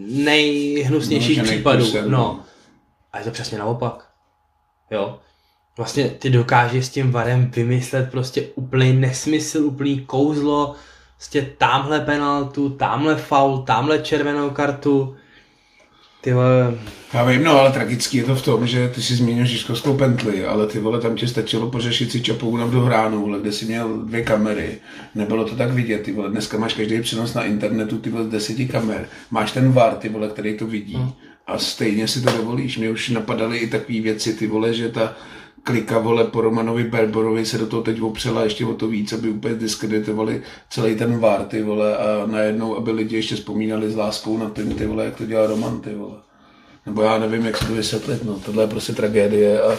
nejhnusnějších no, případů. Kusem, no. A je to přesně naopak. Jo. Vlastně ty dokážeš s tím varem vymyslet prostě úplný nesmysl, úplný kouzlo, prostě tamhle penaltu, tamhle faul, tamhle červenou kartu. Ty vole... Já vím, no, ale tragický je to v tom, že ty si zmínil Žižkovskou pentli, ale ty vole, tam ti stačilo pořešit si čapou na dohránu, kde si měl dvě kamery. Nebylo to tak vidět, ty vole. Dneska máš každý přenos na internetu, ty vole, deseti kamer. Máš ten VAR, ty vole, který to vidí. Hmm. A stejně si to dovolíš. Mě už napadaly i takové věci, ty vole, že ta klika, vole, po Romanovi Berborovi se do toho teď opřela ještě o to víc, aby úplně diskreditovali celý ten VAR, ty vole, a najednou, aby lidi ještě vzpomínali s láskou na tím, ty vole, jak to dělá Roman, ty vole. Nebo já nevím, jak se to vysvětlit, no, tohle je prostě tragédie a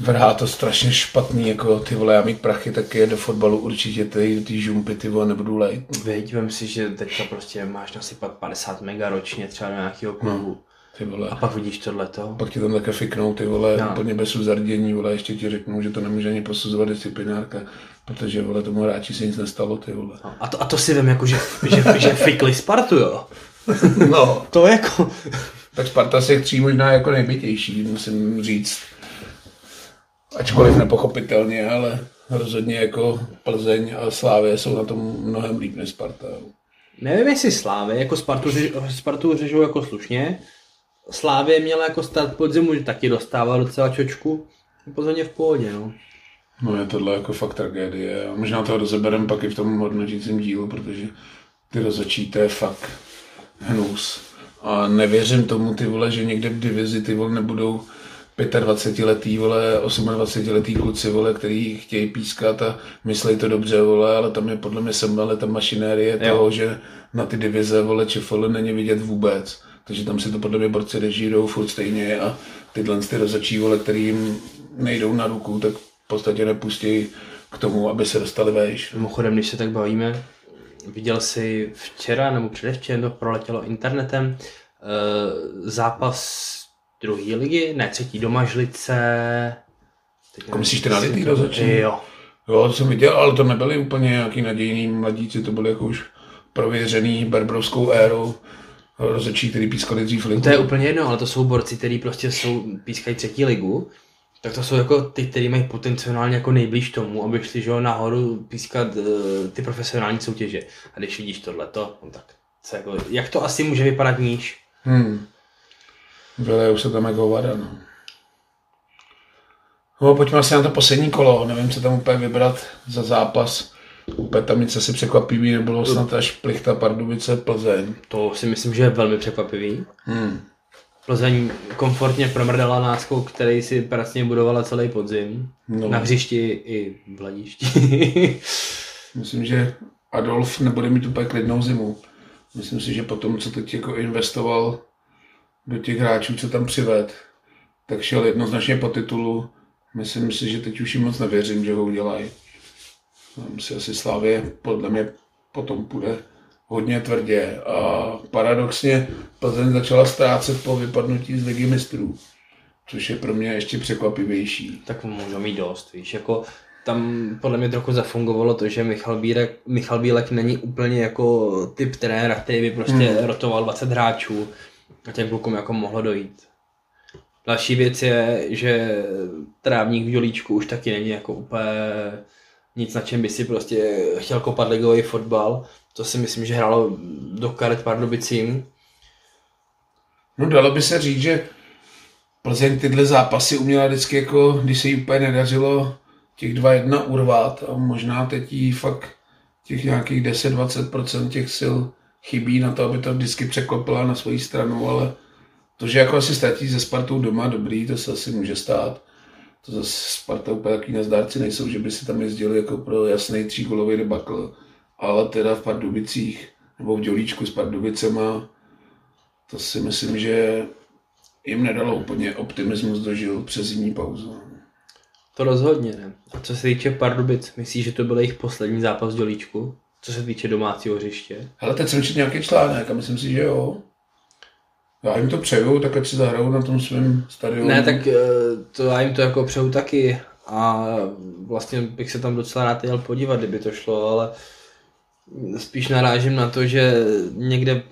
vrhá to strašně špatný, jako ty vole, já mít prachy, tak je do fotbalu určitě ty, ty žumpy, ty vole, nebudu lejt. Veď, vem si, že teďka prostě máš nasypat 50 mega ročně třeba do nějakého klubu. No Ty vole. A pak vidíš tohleto. Pak ti tam také fiknou, ty vole, No. úplně bez uzardění, vole, ještě ti řeknou, že to nemůže ani posuzovat disciplinárka, protože, vole, tomu hráči se nic nestalo, ty vole. No, A to, a to si vím jako, že, že, že fikli Spartu, jo. [laughs] No, To jako... tak Sparta těch tří možná jako nejbytější, musím říct. Ačkoliv nepochopitelně, ale rozhodně jako Plzeň a Slávě jsou na tom mnohem líp než Sparta. Nevím, jestli Slávě, jako Spartu, Spartu řežou jako slušně. Slávě měla jako start podzimu, že taky dostával docela čočku. Je v pohodě, no. No je tohle jako fakt tragédie a možná toho rozeberem pak i v tom hodnotícím dílu, protože ty rozhodčí to je fakt hnus. A nevěřím tomu ty vole, že někde v divizi ty vole nebudou 25 letý, vole, 28 letý kluci, vole, který chtějí pískat a myslí to dobře, vole, ale tam je podle mě sem, ale ta mašinérie Jo. toho, že na ty divize, vole, ČFL není vidět vůbec. Takže tam si to podle mě borci režírou furt stejně a tyhle ty rozhodčí, vole, který jim nejdou na ruku, tak v podstatě nepustí k tomu, aby se dostali vejš. Mimochodem, když se tak bavíme, viděl jsi včera nebo předevčerem to proletělo internetem eh, zápas druhé ligy, ne třetí domažlice. Teď Jako myslíš ty jestli to- rozhodčí? Jo. Jo, to jsem viděl, ale to nebyli úplně nějaký nadějný mladíci, to byly jako už prověřený berbrovskou érou rozhodčí, který pískali dřív ligu. To je úplně jedno, ale to jsou borci, kteří prostě jsou, pískají třetí ligu, tak to jsou jako ty, kteří mají potenciálně jako nejblíž tomu, aby šli že, nahoru pískat uh, ty profesionální soutěže. A když vidíš tohleto, no tak co jako, jak to asi může vypadat níž? Hmm. Vylejou se tam jako vada, no. No, pojďme asi na to poslední kolo, nevím, co tam úplně vybrat za zápas. Úplně tam nic asi překvapivý nebylo, snad až Plichta, Pardubice, Plzeň. To si myslím, že je velmi překvapivý. Hmm. Plzeň komfortně promrdala náskok, který si pracně budovala celý podzim. No. Na hřišti i v hladišti. [laughs] Myslím, že Adolf nebude mít úplně klidnou zimu. Myslím si, že po tom, co teď jako investoval do těch hráčů, co tam přived, tak šel jednoznačně po titulu. Myslím si, že teď už jim moc nevěřím, že ho udělají. Tam si asi Slávě podle mě potom půjde hodně tvrdě. A paradoxně Plzeň začala ztrácet po vypadnutí z ligy mistrů, což je pro mě ještě překvapivější. tak můžou mít dost, víš, jako tam podle mě trochu zafungovalo to, že Michal Bílek, Michal Bílek není úplně jako typ trenéra, který by prostě hmm. rotoval 20 hráčů a těm klukům jako mohlo dojít. Další věc je, že trávník v Jolíčku už taky není jako úplně nic, na čem by si prostě chtěl kopat ligový fotbal. To si myslím, že hrálo do karet Pardubicím. No dalo by se říct, že Plzeň tyhle zápasy uměla vždycky jako, když se jí úplně nedařilo těch 2-1 urvat a možná teď jí fakt těch nějakých 10-20% těch sil chybí na to, aby to vždycky překlopila na svoji stranu, ale to, že jako asi ztratí ze Spartou doma, dobrý, to se asi může stát. To zase Sparta úplně takový nezdárci nejsou, že by si tam jezdili jako pro jasný třígolový debakl, ale teda v Pardubicích nebo v Dělíčku s Pardubicema to si myslím, že jim nedalo úplně optimismus dožil přes zimní pauzu. To rozhodně ne. A co se týče Pardubic, myslíš, že to byl jejich poslední zápas v Dělíčku? Co se týče domácího hřiště? Ale teď jsem četl nějaký článek a myslím si, že jo. Já jim to přeju, tak ať si zahrajou na tom svém stadionu. Ne, tak eh, to já jim to jako přeju taky. A vlastně bych se tam docela rád jel podívat, kdyby to šlo, ale spíš narážím na to, že někde,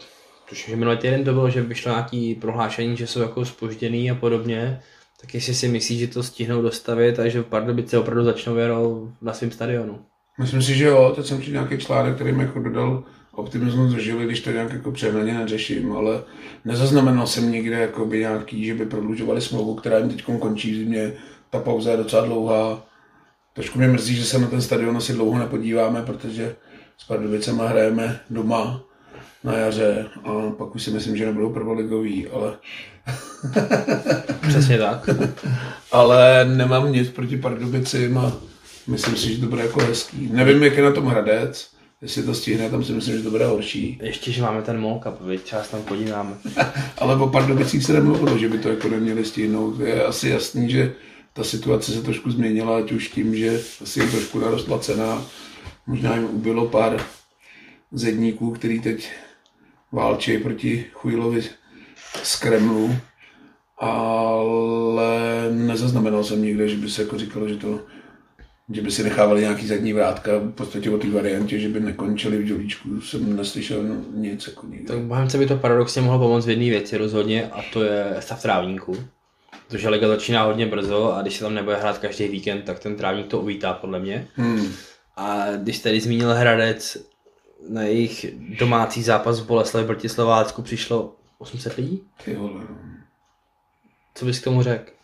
tuším, že minulý týden to bylo, že vyšlo nějaký prohlášení, že jsou jako spožděný a podobně, tak jestli si myslí, že to stihnou dostavit a že v Pardubice opravdu začnou jenom na svém stadionu. Myslím si, že jo, teď jsem četl nějaký článek, který mi jako dodal optimismus dožili, když to nějak jako přehnaně neřeším, ale nezaznamenal jsem nikde jako by nějaký, že by prodlužovali smlouvu, která jim teď končí v zimě. Ta pauza je docela dlouhá. Trošku mě mrzí, že se na ten stadion asi dlouho nepodíváme, protože s Pardubicema hrajeme doma na jaře a pak už si myslím, že nebudou prvoligový, ale, Přesně tak. [laughs] ale nemám nic proti Pardubicím a myslím si, že to bude jako hezký. Nevím, jak je na tom Hradec, jestli to stihne, tam si myslím, že to bude horší. Ještě, že máme ten mock up, viď? Se tam podíváme. [laughs] Ale o Pardubicích se nemluvilo, že by to jako neměli stihnout. Je asi jasný, že ta situace se trošku změnila, ať už tím, že asi trošku narostla cena. Možná jim ubylo pár zedníků, který teď válčí proti Chujlovi z Kremlu, ale nezaznamenal jsem nikde, že by se jako říkalo, že to že by si nechávali nějaký zadní vrátka, v podstatě o té variantě, že by nekončili v žolíčku, jsem neslyšel nic jako nikde. Tak Bohemce by to paradoxně mohlo pomoct v jedné věci rozhodně a to je stav trávníku. Protože liga začíná hodně brzo a když se tam nebude hrát každý víkend, tak ten trávník to uvítá podle mě. Hmm. A když tady zmínil Hradec, na jejich domácí zápas v Boleslavi proti Slovácku přišlo 800 lidí? Ty vole. no. Co bys k tomu řekl?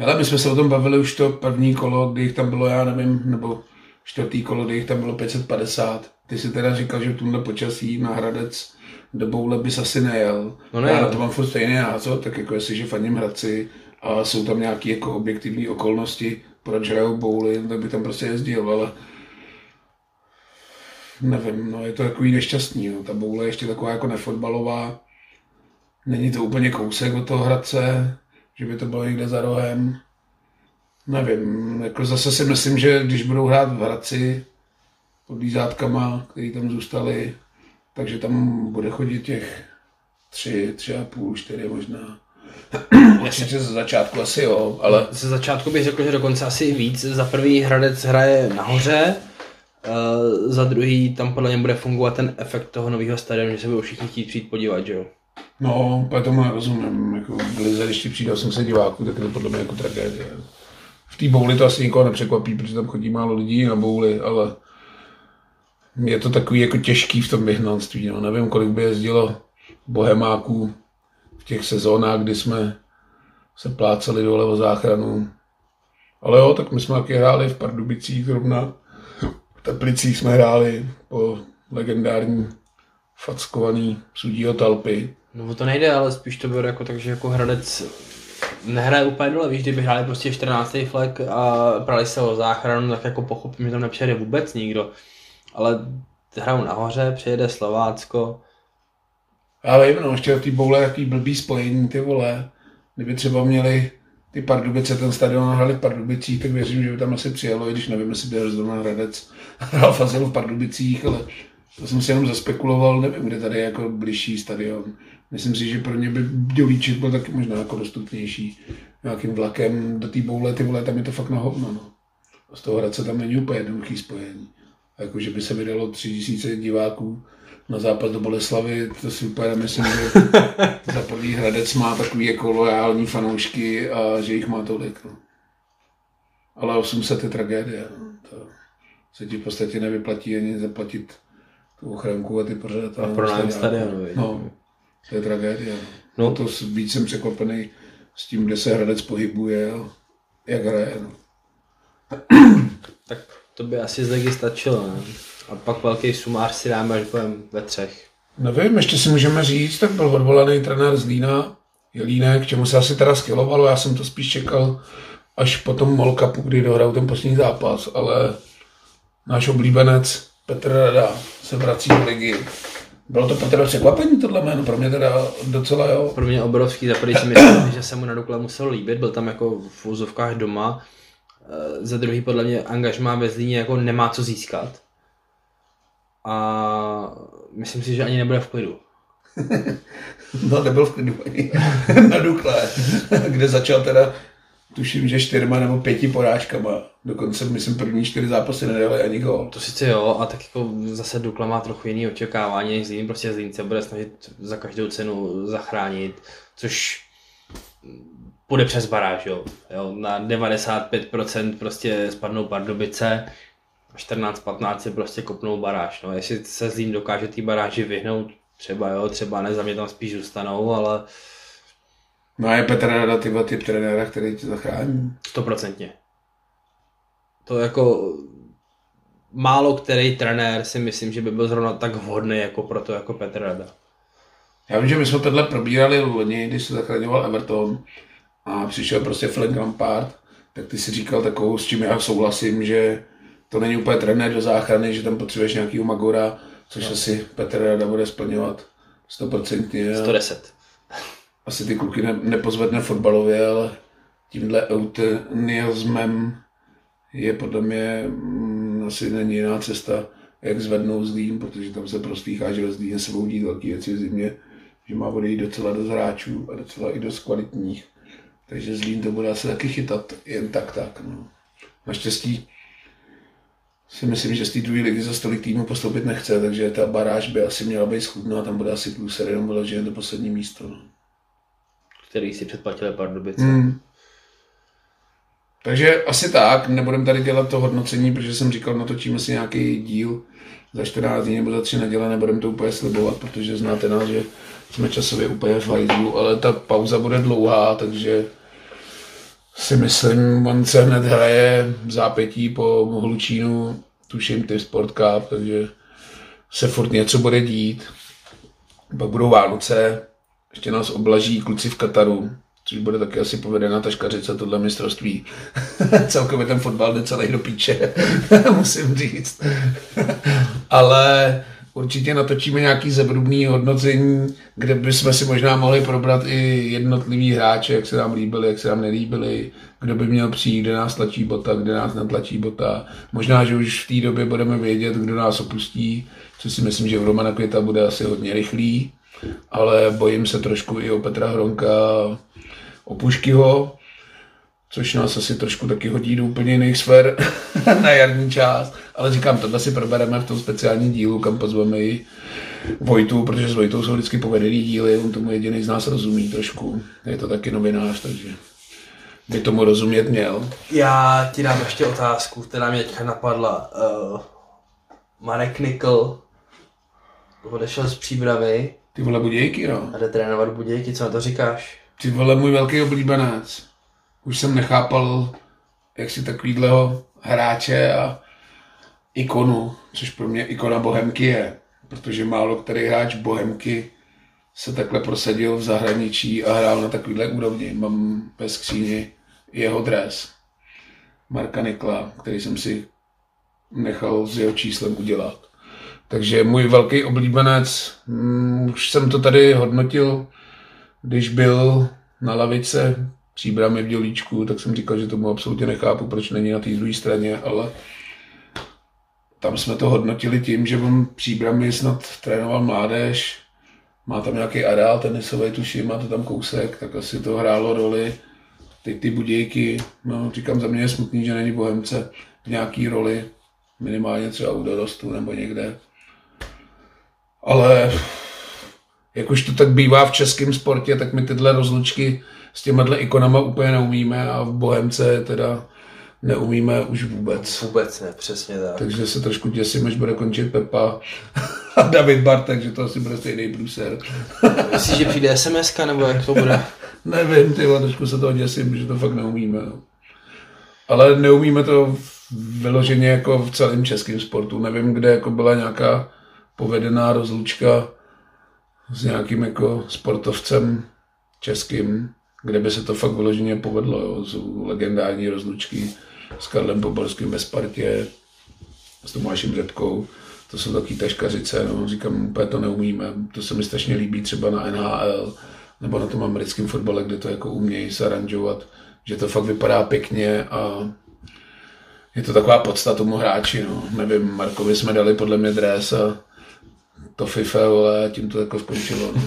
Hele, my jsme se o tom bavili už to první kolo, kdy jich tam bylo, já nevím, nebo čtvrtý kolo, kdy jich tam bylo 550. Ty si teda říkal, že v tomhle počasí na Hradec do boule bys asi nejel. No nejel. Já na to mám furt stejný názor, tak jako jestliže faním Hradci a jsou tam nějaké jako objektivní okolnosti, proč hrajou bouly, tak by tam prostě jezdil, ale nevím, no je to takový nešťastný, no. ta boule je ještě taková jako nefotbalová, není to úplně kousek od toho Hradce, že by to bylo někde za rohem. Nevím, jako zase si myslím, že když budou hrát v Hradci pod lízátkama, který tam zůstali, takže tam bude chodit těch tři, tři a půl, čtyři možná. [clears throat] Určitě ze začátku asi jo, ale Ze začátku bych řekl, že dokonce asi víc. Za prvý Hradec hraje nahoře, eh, za druhý tam podle mě bude fungovat ten efekt toho nového stadionu, že se budou všichni chtít přijít podívat, že jo. No, úplně tomu nerozumím. Jako Lize, když ti přijde 800 diváků, tak je to podle mě jako tragédie. V té bouli to asi nikoho nepřekvapí, protože tam chodí málo lidí na bouli, ale je to takový jako těžký v tom vyhnanství. No. Nevím, kolik by jezdilo bohemáků v těch sezónách, kdy jsme se pláceli dole o záchranu. Ale jo, tak my jsme taky hráli v Pardubicích zrovna. V Teplicích jsme hráli po legendární fackovaný sudího talpy. No to nejde, ale spíš to bylo jako tak, že jako Hradec nehraje úplně dole, víš, kdyby hráli prostě 14. flek a prali se o záchranu, tak jako pochopím, že tam nepřijede vůbec nikdo. Ale hrajou nahoře, přijede Slovácko, Já vím, no, ještě té boule jaký blbý spojení, ty vole. Kdyby třeba měli ty Pardubice, ten stadion hráli v Pardubicích, tak věřím, že by tam asi přijelo, i když nevím, jestli by zrovna Hradec hrál v Azilu v Pardubicích, ale to jsem si jenom zaspekuloval, nevím, kde tady je jako bližší stadion. Myslím si, že pro ně by Dělíček byl taky možná jako dostupnější nějakým vlakem do té boule, ty vole, tam je to fakt na hovno, no. Z toho Hradce tam není úplně jednoduchý spojení. A jako, že by se vydalo tři tisíce diváků na západ do Boleslavy, to si úplně nemyslím, že [laughs] za prvý Hradec má takový jako lojální fanoušky a že jich má tolik. No. Ale 800 je tragédie. No. To se ti v podstatě nevyplatí ani zaplatit tu ochranku a ty pořád. A pronájem stadionu, viď? No, to je tragédie. No. To víc jsem překvapený s tím, kde se Hradec pohybuje a jak hraje. No. tak to by asi z ligy stačilo, ne? A pak velký sumář si dáme, až budeme ve třech. Nevím, ještě si můžeme říct, tak byl odvolaný trenér z Lína, Jelínek, čemu se asi teda skylovalo, já jsem to spíš čekal až po tom Mall Cupu, kdy dohrál ten poslední zápas, ale náš oblíbenec Petr Rada se vrací do ligy. Bylo to Petr překvapení tohle jméno, pro mě teda docela jo. Pro mě obrovský, za prvý si myslím, že se mu na Dukle muselo líbit, byl tam jako v úzovkách doma. Eh, Za druhý podle mě angažmá ve Zlíně jako nemá co získat. A myslím si, že ani nebude v klidu. [laughs] No nebyl v klidu ani na Dukle, kde začal teda tuším, že čtyřma nebo pěti porážkama. Dokonce, myslím, první čtyři zápasy nedali ani gol. To sice jo, a tak jako zase Dukla má trochu jiný očekávání než Zlín, prostě Zlín se bude snažit za každou cenu zachránit, což půjde přes baráž, jo. jo na 95% prostě spadnou Pardubice, a 14-15 si prostě kopnou baráž, no. Jestli se Zlín dokáže té baráži vyhnout, třeba jo, třeba ne, za mě tam spíš zůstanou, ale No a je Petr Rada tyhle typ trenéra, který tě zachrání. stoprocentně. To jako málo který trenér si myslím, že by byl zrovna tak vhodný jako pro to jako Petr Rada. Já vím, že my jsme tohle probírali loni, když se zachraňoval Everton a přišel prostě Frank Lampard, tak ty si říkal takovou, s čím já souhlasím, že to není úplně trenér do záchrany, že tam potřebuješ nějakýho Magora, což no. asi Petr Rada bude splňovat 100%. 110. Asi ty kluky ne, nepozvedne fotbalově, ale tímhle euteniasmem je podle mě mm, asi není jiná cesta, jak zvednout Zlín, protože tam se prostýchá, že ve Zlíně se budou dít velké věci v zimě, že má odejít docela dost hráčů a docela i dost kvalitních. Takže Zlín to bude asi taky chytat jen tak tak. No. Naštěstí si myslím, že z té druhé ligy za stolik týmu postoupit nechce, takže ta baráž by asi měla být schudná tam bude asi průser jenom vyloženě do poslední místo. No. Který si předplatili Pardubice. Hmm. Takže asi tak, nebudem tady dělat to hodnocení, protože jsem říkal, natočíme si nějaký díl za 14 dní nebo za 3 neděle, nebudem to úplně slibovat, protože znáte nás, že jsme časově úplně v hajzlu, ale ta pauza bude dlouhá, takže si myslím, on se hned hraje v zápětí po Hlučínu, tuším ty Sport Cup, takže se furt něco bude dít. Pak budou Vánoce, ještě nás oblaží kluci v Kataru, což bude taky asi povedená taškařice tohle mistrovství. [laughs] Celkově ten fotbal jde celý do píče, [laughs] musím říct. [laughs] Ale určitě natočíme nějaký zevrubný hodnocení, kde bychom si možná mohli probrat i jednotlivý hráče, jak se nám líbili, jak se nám nelíbili, kdo by měl přijít, kde nás tlačí bota, kde nás netlačí bota. Možná, že už v té době budeme vědět, kdo nás opustí, co si myslím, že v Romana Květa bude asi hodně rychlý, ale bojím se trošku i o Petra Hronka, o Puškyho, což nás asi trošku taky hodí do úplně jiných sfér [laughs] na jarní část. Ale říkám, tohle si probereme v tom speciálním dílu, kam pozveme i Vojtu, protože s Vojtou jsou vždycky povedený díly, on tomu jediný z nás rozumí trošku. Je to taky novinář, takže by tomu rozumět měl. Já ti dám ještě otázku, která mě teďka napadla. Uh, Marek Nikl odešel z Příbravy. Ty vole Budějky, no. A jde trénovat Budějky, co na to říkáš? Ty vole můj velký oblíbenec. Už jsem nechápal, jak si takovýhleho hráče a ikonu, což pro mě ikona Bohemky je, protože málo který hráč Bohemky se takhle prosadil v zahraničí a hrál na takovýhle úrovni. Mám ve skříni jeho dres Marka Nikla, který jsem si nechal s jeho číslem udělat. Takže můj velký oblíbenec, mm, už jsem to tady hodnotil, když byl na lavice příbramy v dělíčku, tak jsem říkal, že tomu absolutně nechápu, proč není na té druhé straně, ale tam jsme to hodnotili tím, že on příbramy snad trénoval mládež, má tam nějaký areál tenisový, tuším, má to tam kousek, tak asi to hrálo roli. Teď ty budějky, no říkám, za mě je smutný, že není Bohemce v nějaký roli, minimálně třeba u dorostu nebo někde. Ale jak už to tak bývá v českém sportě, tak my tyhle rozlučky s těma ikonama úplně neumíme a v Bohemce teda neumíme už vůbec. Vůbec ne, přesně tak. Takže se trošku děsím, až bude končit Pepa a David Bart, takže to asi bude stejný průser. Myslíš, že přijde sms nebo jak to bude? [laughs] Nevím, ty trošku se toho děsím, že to fakt neumíme. No. Ale neumíme to vyloženě jako v celém českém sportu. Nevím, kde jako byla nějaká povedená rozlučka s nějakým jako sportovcem českým, kde by se to fakt vyloženě povedlo. Jo. Jsou legendární rozlučky s Karlem Poborským ve Spartě, s Tomášem Řepkou. To jsou taky taškařice, no. říkám, úplně to neumíme. To se mi strašně líbí třeba na NHL nebo na tom americkém fotbale, kde to jako umějí se aranžovat, že to fakt vypadá pěkně a je to taková podsta tomu hráči, no. Nevím, Markovi jsme dali podle mě dres a to FIFA, ale a tím to jako skončilo. [laughs]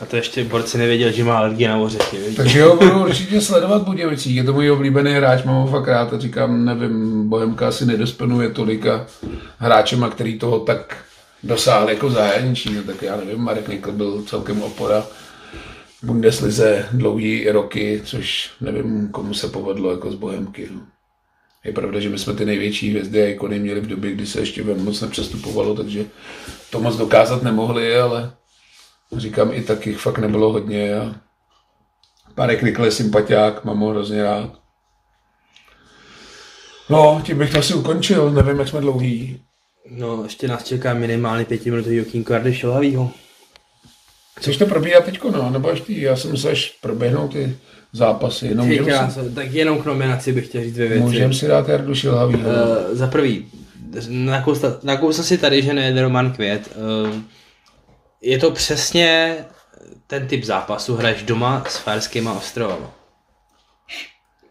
A to ještě borci nevěděl, že má alergii na ořechy. Takže jo, budu určitě sledovat Budějovicích. Je to můj oblíbený hráč, mám ho fakt rád a říkám, nevím, Bohemka asi nedosplnuje tolika hráčema, který toho tak dosáhl jako zahraničí. No, tak já nevím, Marek Nikl byl celkem opora Bundeslize dlouhý roky, což nevím, komu se povedlo jako z Bohemky. No. Je pravda, že my jsme ty největší hvězdy a ikony měli v době, kdy se ještě ven moc nepřestupovalo, takže to moc dokázat nemohli, ale říkám, i tak jich fakt nebylo hodně a Marek Nikl je sympatiák, mám ho hrozně rád. No, tím bych to asi ukončil, nevím, jak jsme dlouhý. No, ještě nás čeká minimálně pětiminutový okýnko Ardy Šilhavýho. Chceš to probíhat teďko, no? Nebo ještě, já jsem myslel, že proběhnou ty zápasy. Jenom Ty krása, tak jenom k nominaci bych chtěl říct dvě věci. Můžeme si dát Jardu Šilhavý. Uh, za prvý, nakousl si tady, že nejde Roman Květ. Uh, je to přesně ten typ zápasu, hraješ doma s Farskýma ostrovama.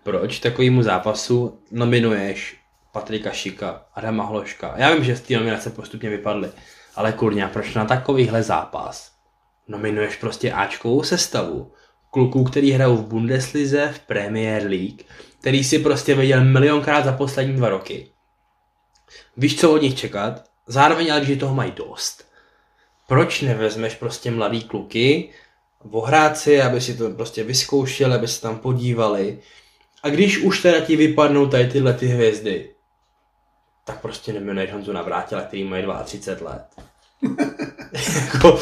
Proč takovýmu zápasu nominuješ Patrika Šika, Adama Hloška? Já vím, že z té nominace postupně vypadly, Ale kurňa, proč na takovýhle zápas nominuješ prostě Ačkovou sestavu kluků, který hrajou v Bundeslize, v Premier League, který si prostě viděl milionkrát za poslední dva roky. Víš, co od nich čekat, zároveň ale, že toho mají dost. Proč nevezmeš prostě mladý kluky, ohrát si, aby si to prostě vyzkoušeli, aby se tam podívali. A když už teda ti vypadnou tady tyhle ty hvězdy, tak prostě nemenuješ Honzu Navrátila, který má 32 let. [laughs] [laughs] jako,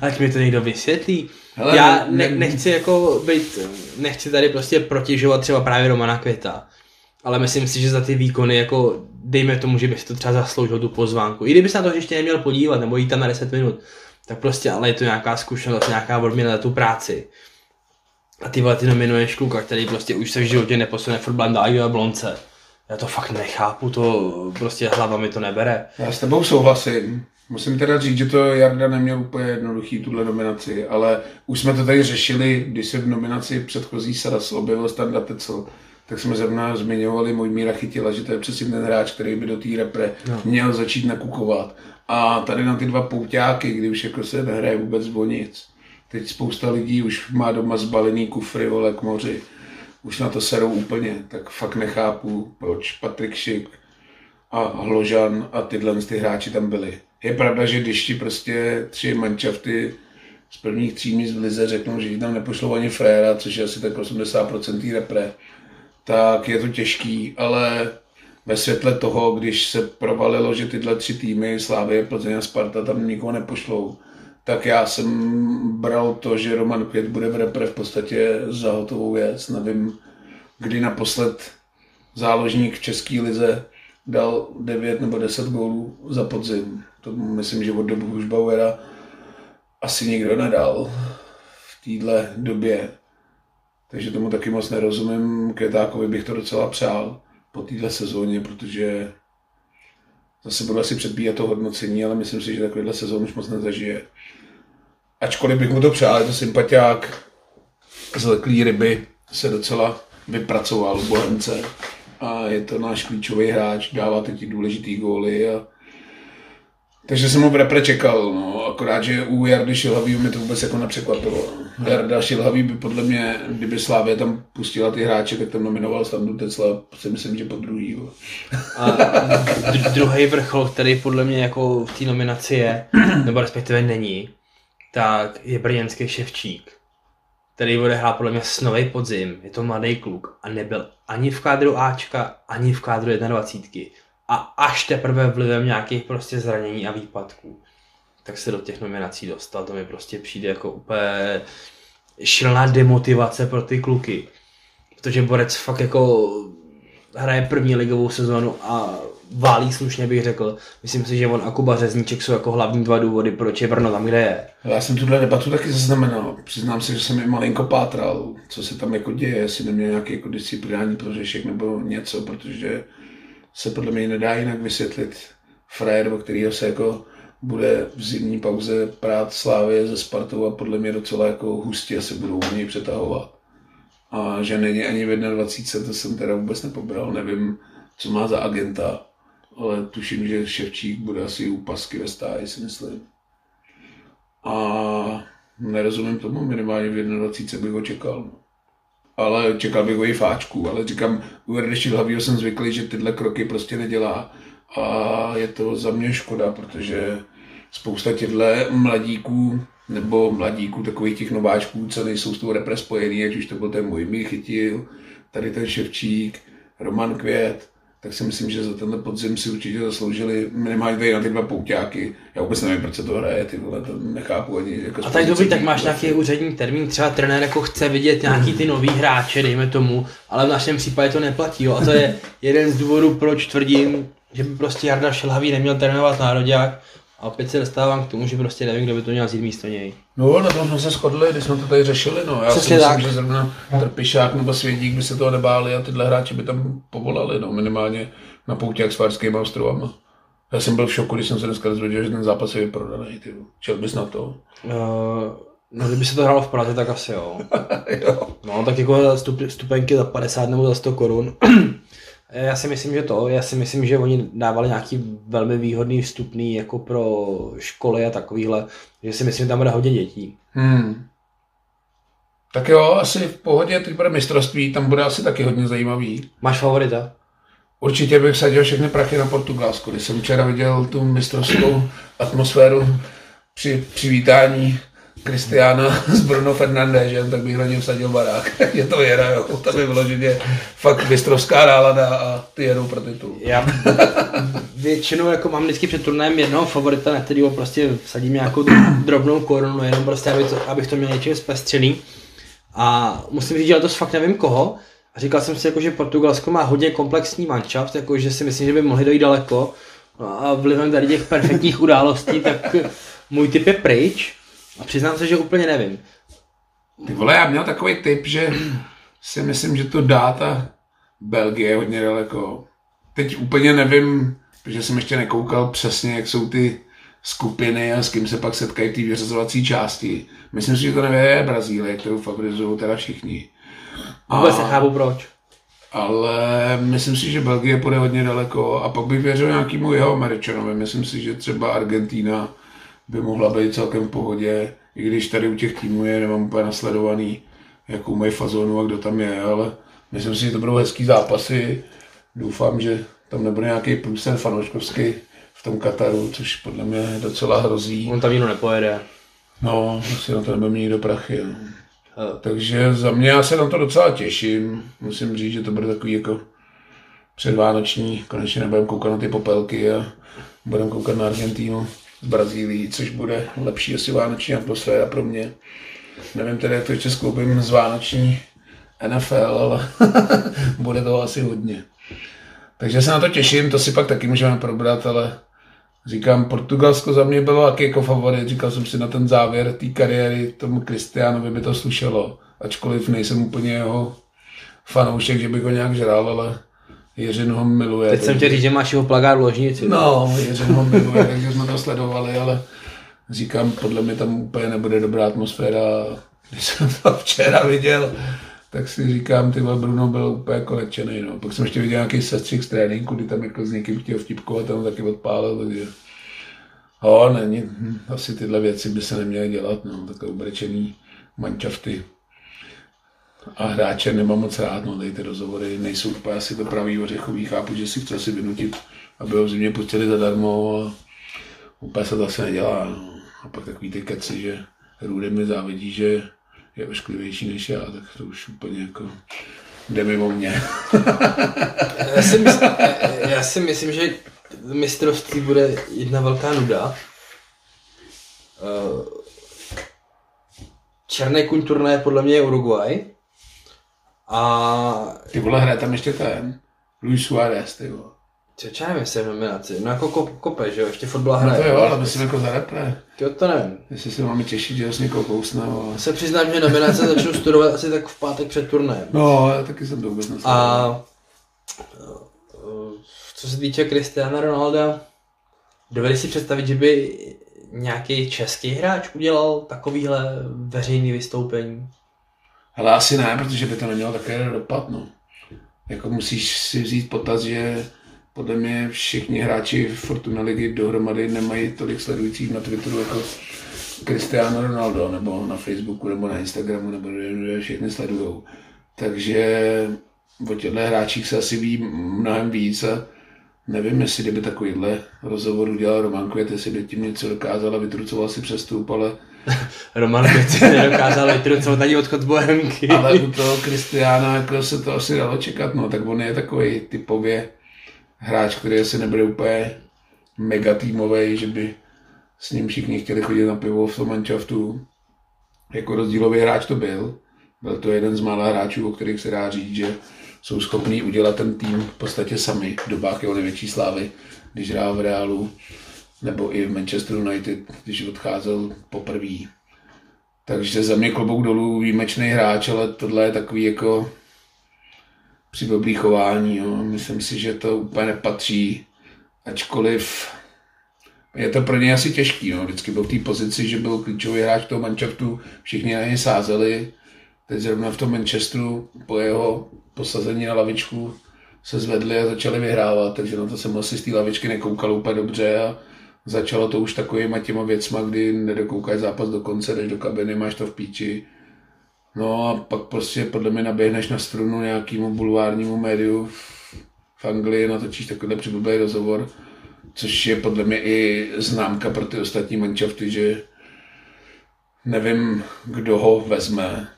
ať mi to někdo vysvětlí. Hele, Já ne, nechci jako být, nechci tady prostě protěžovat třeba právě Romana Květa, ale myslím si, že za ty výkony jako dejme tomu, že by si to třeba zasloužil tu pozvánku. I kdyby se na to ještě neměl podívat, nebo jít tam na 10 minut, tak prostě ale je to nějaká zkušenost, nějaká odměna za tu práci. A ty vole, ty nominuješ kluka, který prostě už se v životě neposune furt blandáju a blonce. Já to fakt nechápu, to prostě hlava mi to nebere. Já s tebou souhlasím. Musím teda říct, že to Jarda neměl úplně jednoduchý, tuhle nominaci, ale už jsme to tady řešili, když se v nominaci předchozí Saras objevil Standa Tecel, tak jsme zrovna zmiňovali, můj míra chytila, že to je přesně ten hráč, který by do té repre no. měl začít nakukovat. A tady na ty dva pouťáky, kdy už jako se nehraje vůbec o nic. Teď spousta lidí už má doma zbalený kufry, vole, k moři. Už na to serou úplně, tak fakt nechápu, proč Patrik Šik a Hložan a tyhle ty hráči tam byli. Je pravda, že když ti prostě tři mančafty z prvních tří míst v lize řeknou, že tam nepošlou ani fréra, což je asi tak 80% repre, tak je to těžký, ale ve světle toho, když se provalilo, že tyhle tři týmy, Slávě, Plzeň a Sparta, tam nikoho nepošlou, tak já jsem bral to, že Roman Květ bude v repre v podstatě za hotovou věc. Nevím, kdy naposled záložník v České lize dal 9 nebo 10 gólů za podzim. To myslím, že od dobu Hušbauera asi nikdo nedal v téhle době. Takže tomu taky moc nerozumím. Květákovi bych to docela přál po téhle sezóně, protože zase budu asi předbíjet to hodnocení, ale myslím si, že takovýhle sezónu už moc nezažije. Ačkoliv bych mu to přál, je to sympatiák, zleklý ryby se docela vypracoval v Bohemce a je to náš klíčový hráč, dává teď důležitý góly a takže jsem ho v repre čekal, no, akorát, že u Jardy Šilhavý mi to vůbec jako nepřekvapilo. No. Jarda Šilhavý by podle mě, kdyby Slávě tam pustila ty hráče, tak tam nominoval Standu Tecla, si myslím, že po druhý. Jo. A druhý vrchol, který podle mě jako v té nominaci je, nebo respektive není, tak je brněnský Ševčík, který odehrál podle mě snový podzim, je to mladý kluk a nebyl ani v kádru Ačka, ani v kádru 21 a až teprve vlivem nějakých prostě zranění a výpadků, tak se do těch nominací dostal. To mi prostě přijde jako úplně šilná demotivace pro ty kluky. Protože Borec fakt jako hraje první ligovou sezónu a válí slušně bych řekl. Myslím si, že on a Kuba Řezníček jsou jako hlavní dva důvody, proč je Brno tam, kde je. Já jsem tuhle debatu taky zaznamenal. Přiznám se, že jsem je malinko pátral, co se tam jako děje, jestli neměl nějaký jako disciplinární prořešek nebo něco, protože se podle mě nedá jinak vysvětlit frajer, o kterého se jako bude v zimní pauze prát Slávě ze Spartou a podle mě docela jako hustě se budou u něj přetahovat. A že není ani v 21, to jsem teda vůbec nepobral, nevím, co má za agenta, ale tuším, že Ševčík bude asi u pasky ve stáji, si myslím. A nerozumím tomu, minimálně v 21 bych ho čekal. No ale čekal bych fáčku, ale říkám, u Erdeši Hlavýho jsem zvyklý, že tyhle kroky prostě nedělá. A je to za mě škoda, protože spousta těchto mladíků nebo mladíků, takových těch nováčků, co nejsou s tou repre spojený, jak už to byl ten můj Chytil, tady ten Ševčík, Roman Květ, tak si myslím, že za tenhle podzim si určitě zasloužili minimálně tady na ty dva pouťáky. Já vůbec nevím, proč se to hraje, ty vole, to nechápu ani. Jako a tak dobrý, tak máš nějaký úřední termín, třeba trenér jako chce vidět nějaký ty nový hráče, dejme tomu, ale v našem případě to neplatí, jo. A to je jeden z důvodů, proč tvrdím, že by prostě Jarda Šelhavý neměl trénovat nároďák, a opět se dostávám k tomu, že prostě nevím, kdo by to měl vzít místo něj. No, na tom jsme se shodli, když jsme to tady řešili. No. Já Přesně si myslím, tak. že zrovna Trpišák nebo Svědík by se toho nebáli a tyhle hráči by tam povolali, no, minimálně na jak s Farskými ostrovama. Já jsem byl v šoku, když jsem se dneska dozvěděl, že ten zápas je vyprodaný. Ty. Čel bys na to? Uh, no, kdyby se to hrálo v Praze, tak asi jo. [laughs] jo. No, tak jako stup, stupenky za 50 nebo za 100 korun. Já si myslím, že to, já si myslím, že oni dávali nějaký velmi výhodný vstupný jako pro školy a takovýhle, že si myslím, že tam bude hodně dětí. Hmm. Tak jo, asi v pohodě, teď bude mistrovství, tam bude asi taky hodně zajímavý. Máš favorita? Určitě bych sadil všechny prachy na Portugalsku. Když jsem včera viděl tu mistrovskou atmosféru při přivítání Kristiána [laughs] s Bruno Fernandéžem, tak bych na něm sadil barák. [laughs] je to věra, jo. To by vyloženě fakt mistrovská nálada a ty jedou pro titul. Já [laughs] většinou jako mám vždycky před turnajem jednoho favorita, na kterého prostě vsadím nějakou drobnou korunu, jenom prostě, aby to, abych to měl něčím zpestřený. A musím říct, že to fakt nevím koho. A říkal jsem si, jako, že Portugalsko má hodně komplexní manšaft, jako, že si myslím, že by mohli dojít daleko. No a vlivem tady těch perfektních událostí, tak můj typ je pryč. A přiznám se, že úplně nevím. Ty vole, já měl takový typ, že si myslím, že to dá ta Belgie hodně daleko. Teď úplně nevím, protože jsem ještě nekoukal přesně, jak jsou ty skupiny a s kým se pak setkají té vyřazovací části. Myslím si, že to nevěje Brazílie, kterou favorizují teda všichni. Vůbec nechápu proč. Ale myslím si, že Belgie půjde hodně daleko a pak bych věřil nějakému jeho Američanovi. Myslím si, že třeba Argentína by mohla být celkem v pohodě, i když tady u těch týmů je nemám úplně nasledovaný, jakou mají fazonu a kdo tam je, ale myslím si, že to budou hezký zápasy. Doufám, že tam nebude nějaký průsen fanouškovský v tom Kataru, což podle mě docela hrozí. On tam jinou nepojede. No, asi na to nebude mít do prachy. No. Takže za mě já se na to docela těším. Musím říct, že to bude takový jako předvánoční. Konečně nebudeme koukat na ty popelky a budeme koukat na Argentínu z Brazílii, což bude lepší asi vánoční atmosféra pro mě. Nevím tedy, jak to ještě skoupím z vánoční NFL, ale [laughs] bude to asi hodně. Takže se na to těším, to si pak taky můžeme probrat, ale říkám, Portugalsko za mě bylo taky jako favorit, říkal jsem si na ten závěr té kariéry, tomu Kristiánovi by to slušelo, ačkoliv nejsem úplně jeho fanoušek, že bych ho nějak žral, ale Jiřin ho miluje. Teď jsem chtěl říct, že máš jeho plagát v ložnici. No, Jiřin ho miluje, takže jsme to sledovali, ale říkám, podle mě tam úplně nebude dobrá atmosféra. Když jsem to včera viděl, tak si říkám, ty Bruno byl úplně jako lečený, no. Pak jsem ještě viděl nějaký sestřih z tréninku, kdy tam jako s někým chtěl vtipkovat, tam taky odpálil, takže Jo, není, hm, asi tyhle věci by se neměly dělat, no, takové obrečený mančafty a hráče nemám moc rád, no, ty rozhovory nejsou úplně asi to pravý ořechový, chápu, že si chce si vynutit, aby ho zimě pustili zadarmo a úplně se to asi nedělá, no. A pak takový ty keci, že Rudy mi závidí, že je ošklivější než já, tak to už úplně jako jde mimo mě. [laughs] já, si myslím, já si myslím, že mistrovství bude jedna velká nuda. Eh, Černé kuň turné podle mě je Uruguay. A... Ty vole, hraje tam ještě ten Luis Suárez, ty vole. Co já nevím, jestli je nominaci. No jako kop, kope, že jo, ještě fotbal hraje. No to jo, ale myslím jako za repre. Jo, to nevím. Jestli se máme těšit, že s někoho kousne. Ale... Se přiznám, že nominace začnu studovat asi tak v pátek před turnajem. No, já taky jsem to vůbec nesledoval. A co se týče Cristiana Ronalda, dovedeš si představit, že by nějaký český hráč udělal takovýhle veřejný vystoupení? Ale asi ne, protože by to nemělo také dopad, no. Jako musíš si vzít potaz, že podle mě všichni hráči Fortuna ligy dohromady nemají tolik sledujících na Twitteru jako Cristiano Ronaldo, nebo na Facebooku, nebo na Instagramu, nebo že všichni sledují. Takže o těchto hráčích se asi ví mnohem víc a nevím, jestli kdyby takovýhle rozhovor udělal Roman Květ, jestli by tím něco dokázal a vytrucoval si přestup, ale... [laughs] Roman si nedokázal vytrucovat ani odchod Bohemky. ale u toho Kristiána jako se to asi dalo čekat, no, tak on je takový typově hráč, který asi nebude úplně mega týmový, že by s ním všichni chtěli chodit na pivo v tom manšaftu. Jako rozdílový hráč to byl. Byl to jeden z mála hráčů, o kterých se dá říct, že jsou schopní udělat ten tým v podstatě sami v dobách jeho největší slávy, když hrál v Realu, nebo i v Manchester United, když odcházel poprvé. Takže za mě klobouk dolů výjimečný hráč, ale tohle je takový jako při dobrý chování. Jo. Myslím si, že to úplně nepatří, ačkoliv je to pro něj asi těžký. Jo. Vždycky byl v té pozici, že byl klíčový hráč toho Manchesteru, všichni na něj sázeli. Teď zrovna v tom Manchesteru po jeho posazení na lavičku se zvedli a začali vyhrávat, takže na to jsem asi z té lavičky nekoukal úplně dobře a začalo to už takovýma těma věcma, kdy nedokoukáš zápas do konce, jdeš do kabiny, máš to v píči. No a pak prostě podle mě naběhneš na strunu nějakému bulvárnímu médiu v Anglii, natočíš takovýhle přiblbý rozhovor, což je podle mě i známka pro ty ostatní manšafty, že nevím, kdo ho vezme.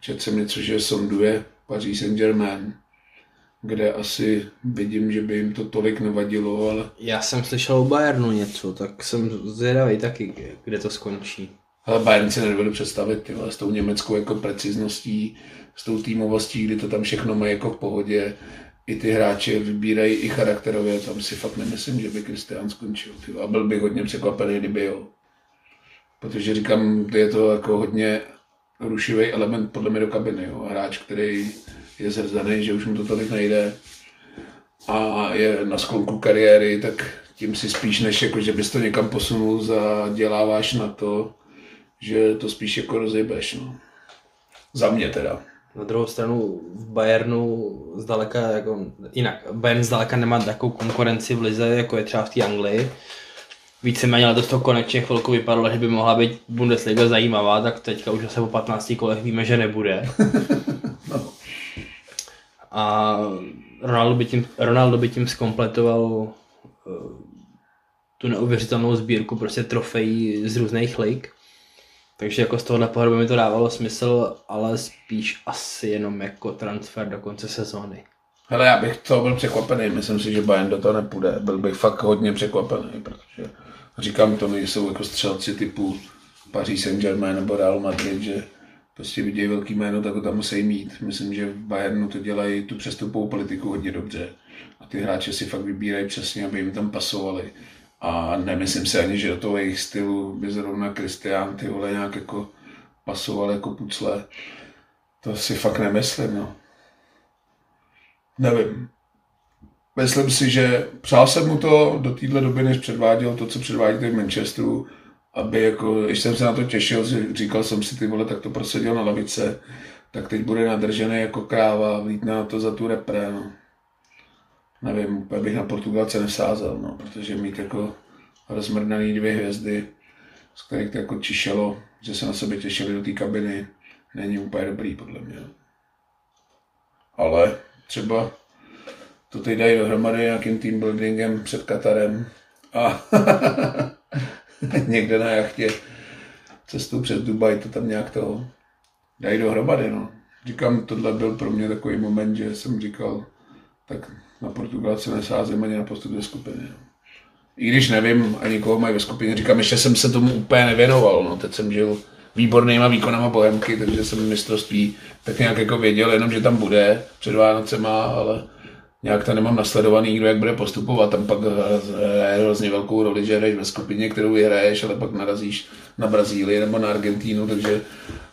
Četl jsem něco, že sonduje Paris Saint-Germain, kde asi vidím, že by jim to tolik nevadilo, ale... Já jsem slyšel o Bayernu něco, tak jsem zvědavý taky, kde to skončí. Ale Bayern si nedovedu představit tyhle, s tou německou jako precizností, s tou týmovostí, kdy to tam všechno mají jako v pohodě. I ty hráči vybírají i charakterově, tam si fakt nemyslím, že by Kristián skončil. Tyhle. A byl bych hodně překvapený, kdyby jo. Protože říkám, je to jako hodně rušivý element podle mě do kabiny. Jo. Hráč, který je zhrzaný, že už mu to tolik nejde a je na sklonku kariéry, tak tím si spíš než jako, že bys to někam posunul, zaděláváš na to, že to spíš jako rozjebeš. No. Za mě teda. Na druhou stranu v Bayernu zdaleka jako, jinak, Bayern zdaleka nemá takovou konkurenci v lize, jako je třeba v té Anglii. Víceméně letos to konečně chvilku vypadalo, že by mohla být Bundesliga zajímavá, tak teďka už asi po 15 kolech víme, že nebude. [laughs] no. A Ronaldo by tím, Ronaldo by tím zkompletoval eh, tu neuvěřitelnou sbírku prostě trofejí z různých lig. Takže jako z tohohle pohledu by mi to dávalo smysl, ale spíš asi jenom jako transfer do konce sezóny. Hele, já bych to byl překvapený, myslím si, že Bayern do toho nepůjde. Byl bych fakt hodně překvapený, protože říkám, to nejsou jako střelci typu Paris Saint-Germain nebo Real Madrid, že prostě vidějí velký jméno, tak ho tam musí mít. Myslím, že v Bayernu to dělají tu přestupovou politiku hodně dobře. A ty hráče si fakt vybírají přesně, aby jim tam pasovali. A nemyslím si ani, že do toho jejich stylu by zrovna Kristián ty vole nějak jako pasoval jako pucle. To si fakt nemyslím, no. Nevím. Myslím si, že přál jsem mu to do téhle doby, než předváděl to, co předvádí v Manchesteru, aby jako, když jsem se na to těšil, říkal jsem si, ty vole, tak to prosadil na lavice, tak teď bude nadržený jako kráva, vlítne na to za tu repre, no nevím, úplně bych na Portugalce nesázel, no, protože mít jako rozmrdaný dvě hvězdy, z kterých to jako čišelo, že se na sebe těšili do té kabiny, není úplně dobrý, podle mě. Ale třeba to teď dají dohromady nějakým team buildingem před Katarem a [laughs] [laughs] [laughs] někde na jachtě cestu přes Dubaj to tam nějak to dají dohromady, no. Říkám, tohle byl pro mě takový moment, že jsem říkal, tak na Portugalce nesázím ani na postup ze skupiny. I když nevím ani koho mají ve skupině, říkám, ještě jsem se tomu úplně nevěnoval. No. Teď jsem žil výbornýma výkonama Bohemky, takže jsem mistrovství tak nějak jako věděl, jenom že tam bude před Vánocema, ale nějak to nemám nasledovaný, kdo jak bude postupovat. Tam pak hraje hrozně velkou roli, že hraješ ve skupině, kterou vyhraješ, ale pak narazíš na Brazílii nebo na Argentínu, takže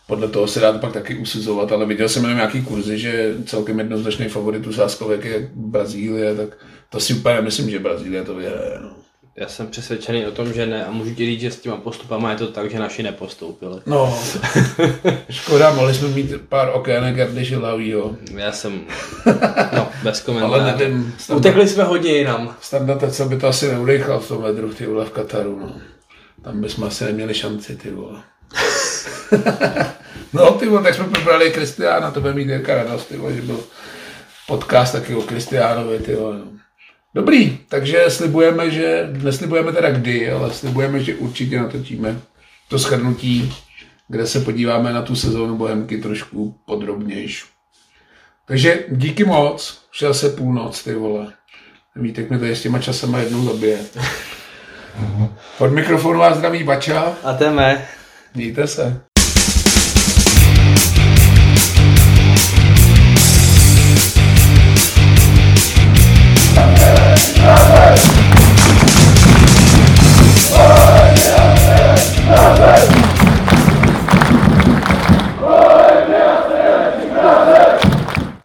podle toho se dá pak taky usuzovat, ale viděl jsem jenom nějaký kurzy, že celkem jednoznačný favorit u sáskovek je Brazílie, tak to si úplně nemyslím, že Brazílie to vyhraje. No. Já jsem přesvědčený o tom, že ne a můžu ti říct, že s těma postupama je to tak, že naši nepostoupili. No, škoda, mohli jsme mít pár okének Gardy Žilavýho. Já jsem, [laughs] no, bez komentářů. Ale nevím. Standard, Utekli jsme hodně jinam. Standard, co by to asi neudechal v tom ledru, ty vole, v Kataru, no. Tam bychom asi neměli šanci, ty vole. [laughs] no ty vole, tak jsme probrali Kristiána, to bude mít nějaká radost, ty vole, že byl podcast taky o Kristiánovi, ty vole. No. Dobrý, takže slibujeme, že, neslibujeme teda kdy, ale slibujeme, že určitě natočíme to shrnutí, kde se podíváme na tu sezónu Bohemky trošku podrobnější. Takže díky moc, šel se půlnoc, ty vole. Vítek mi to s těma časama jednou zabije. [laughs] Pod mikrofonu vás zdraví Bača. A teme. Mějte se. Amen. Amen.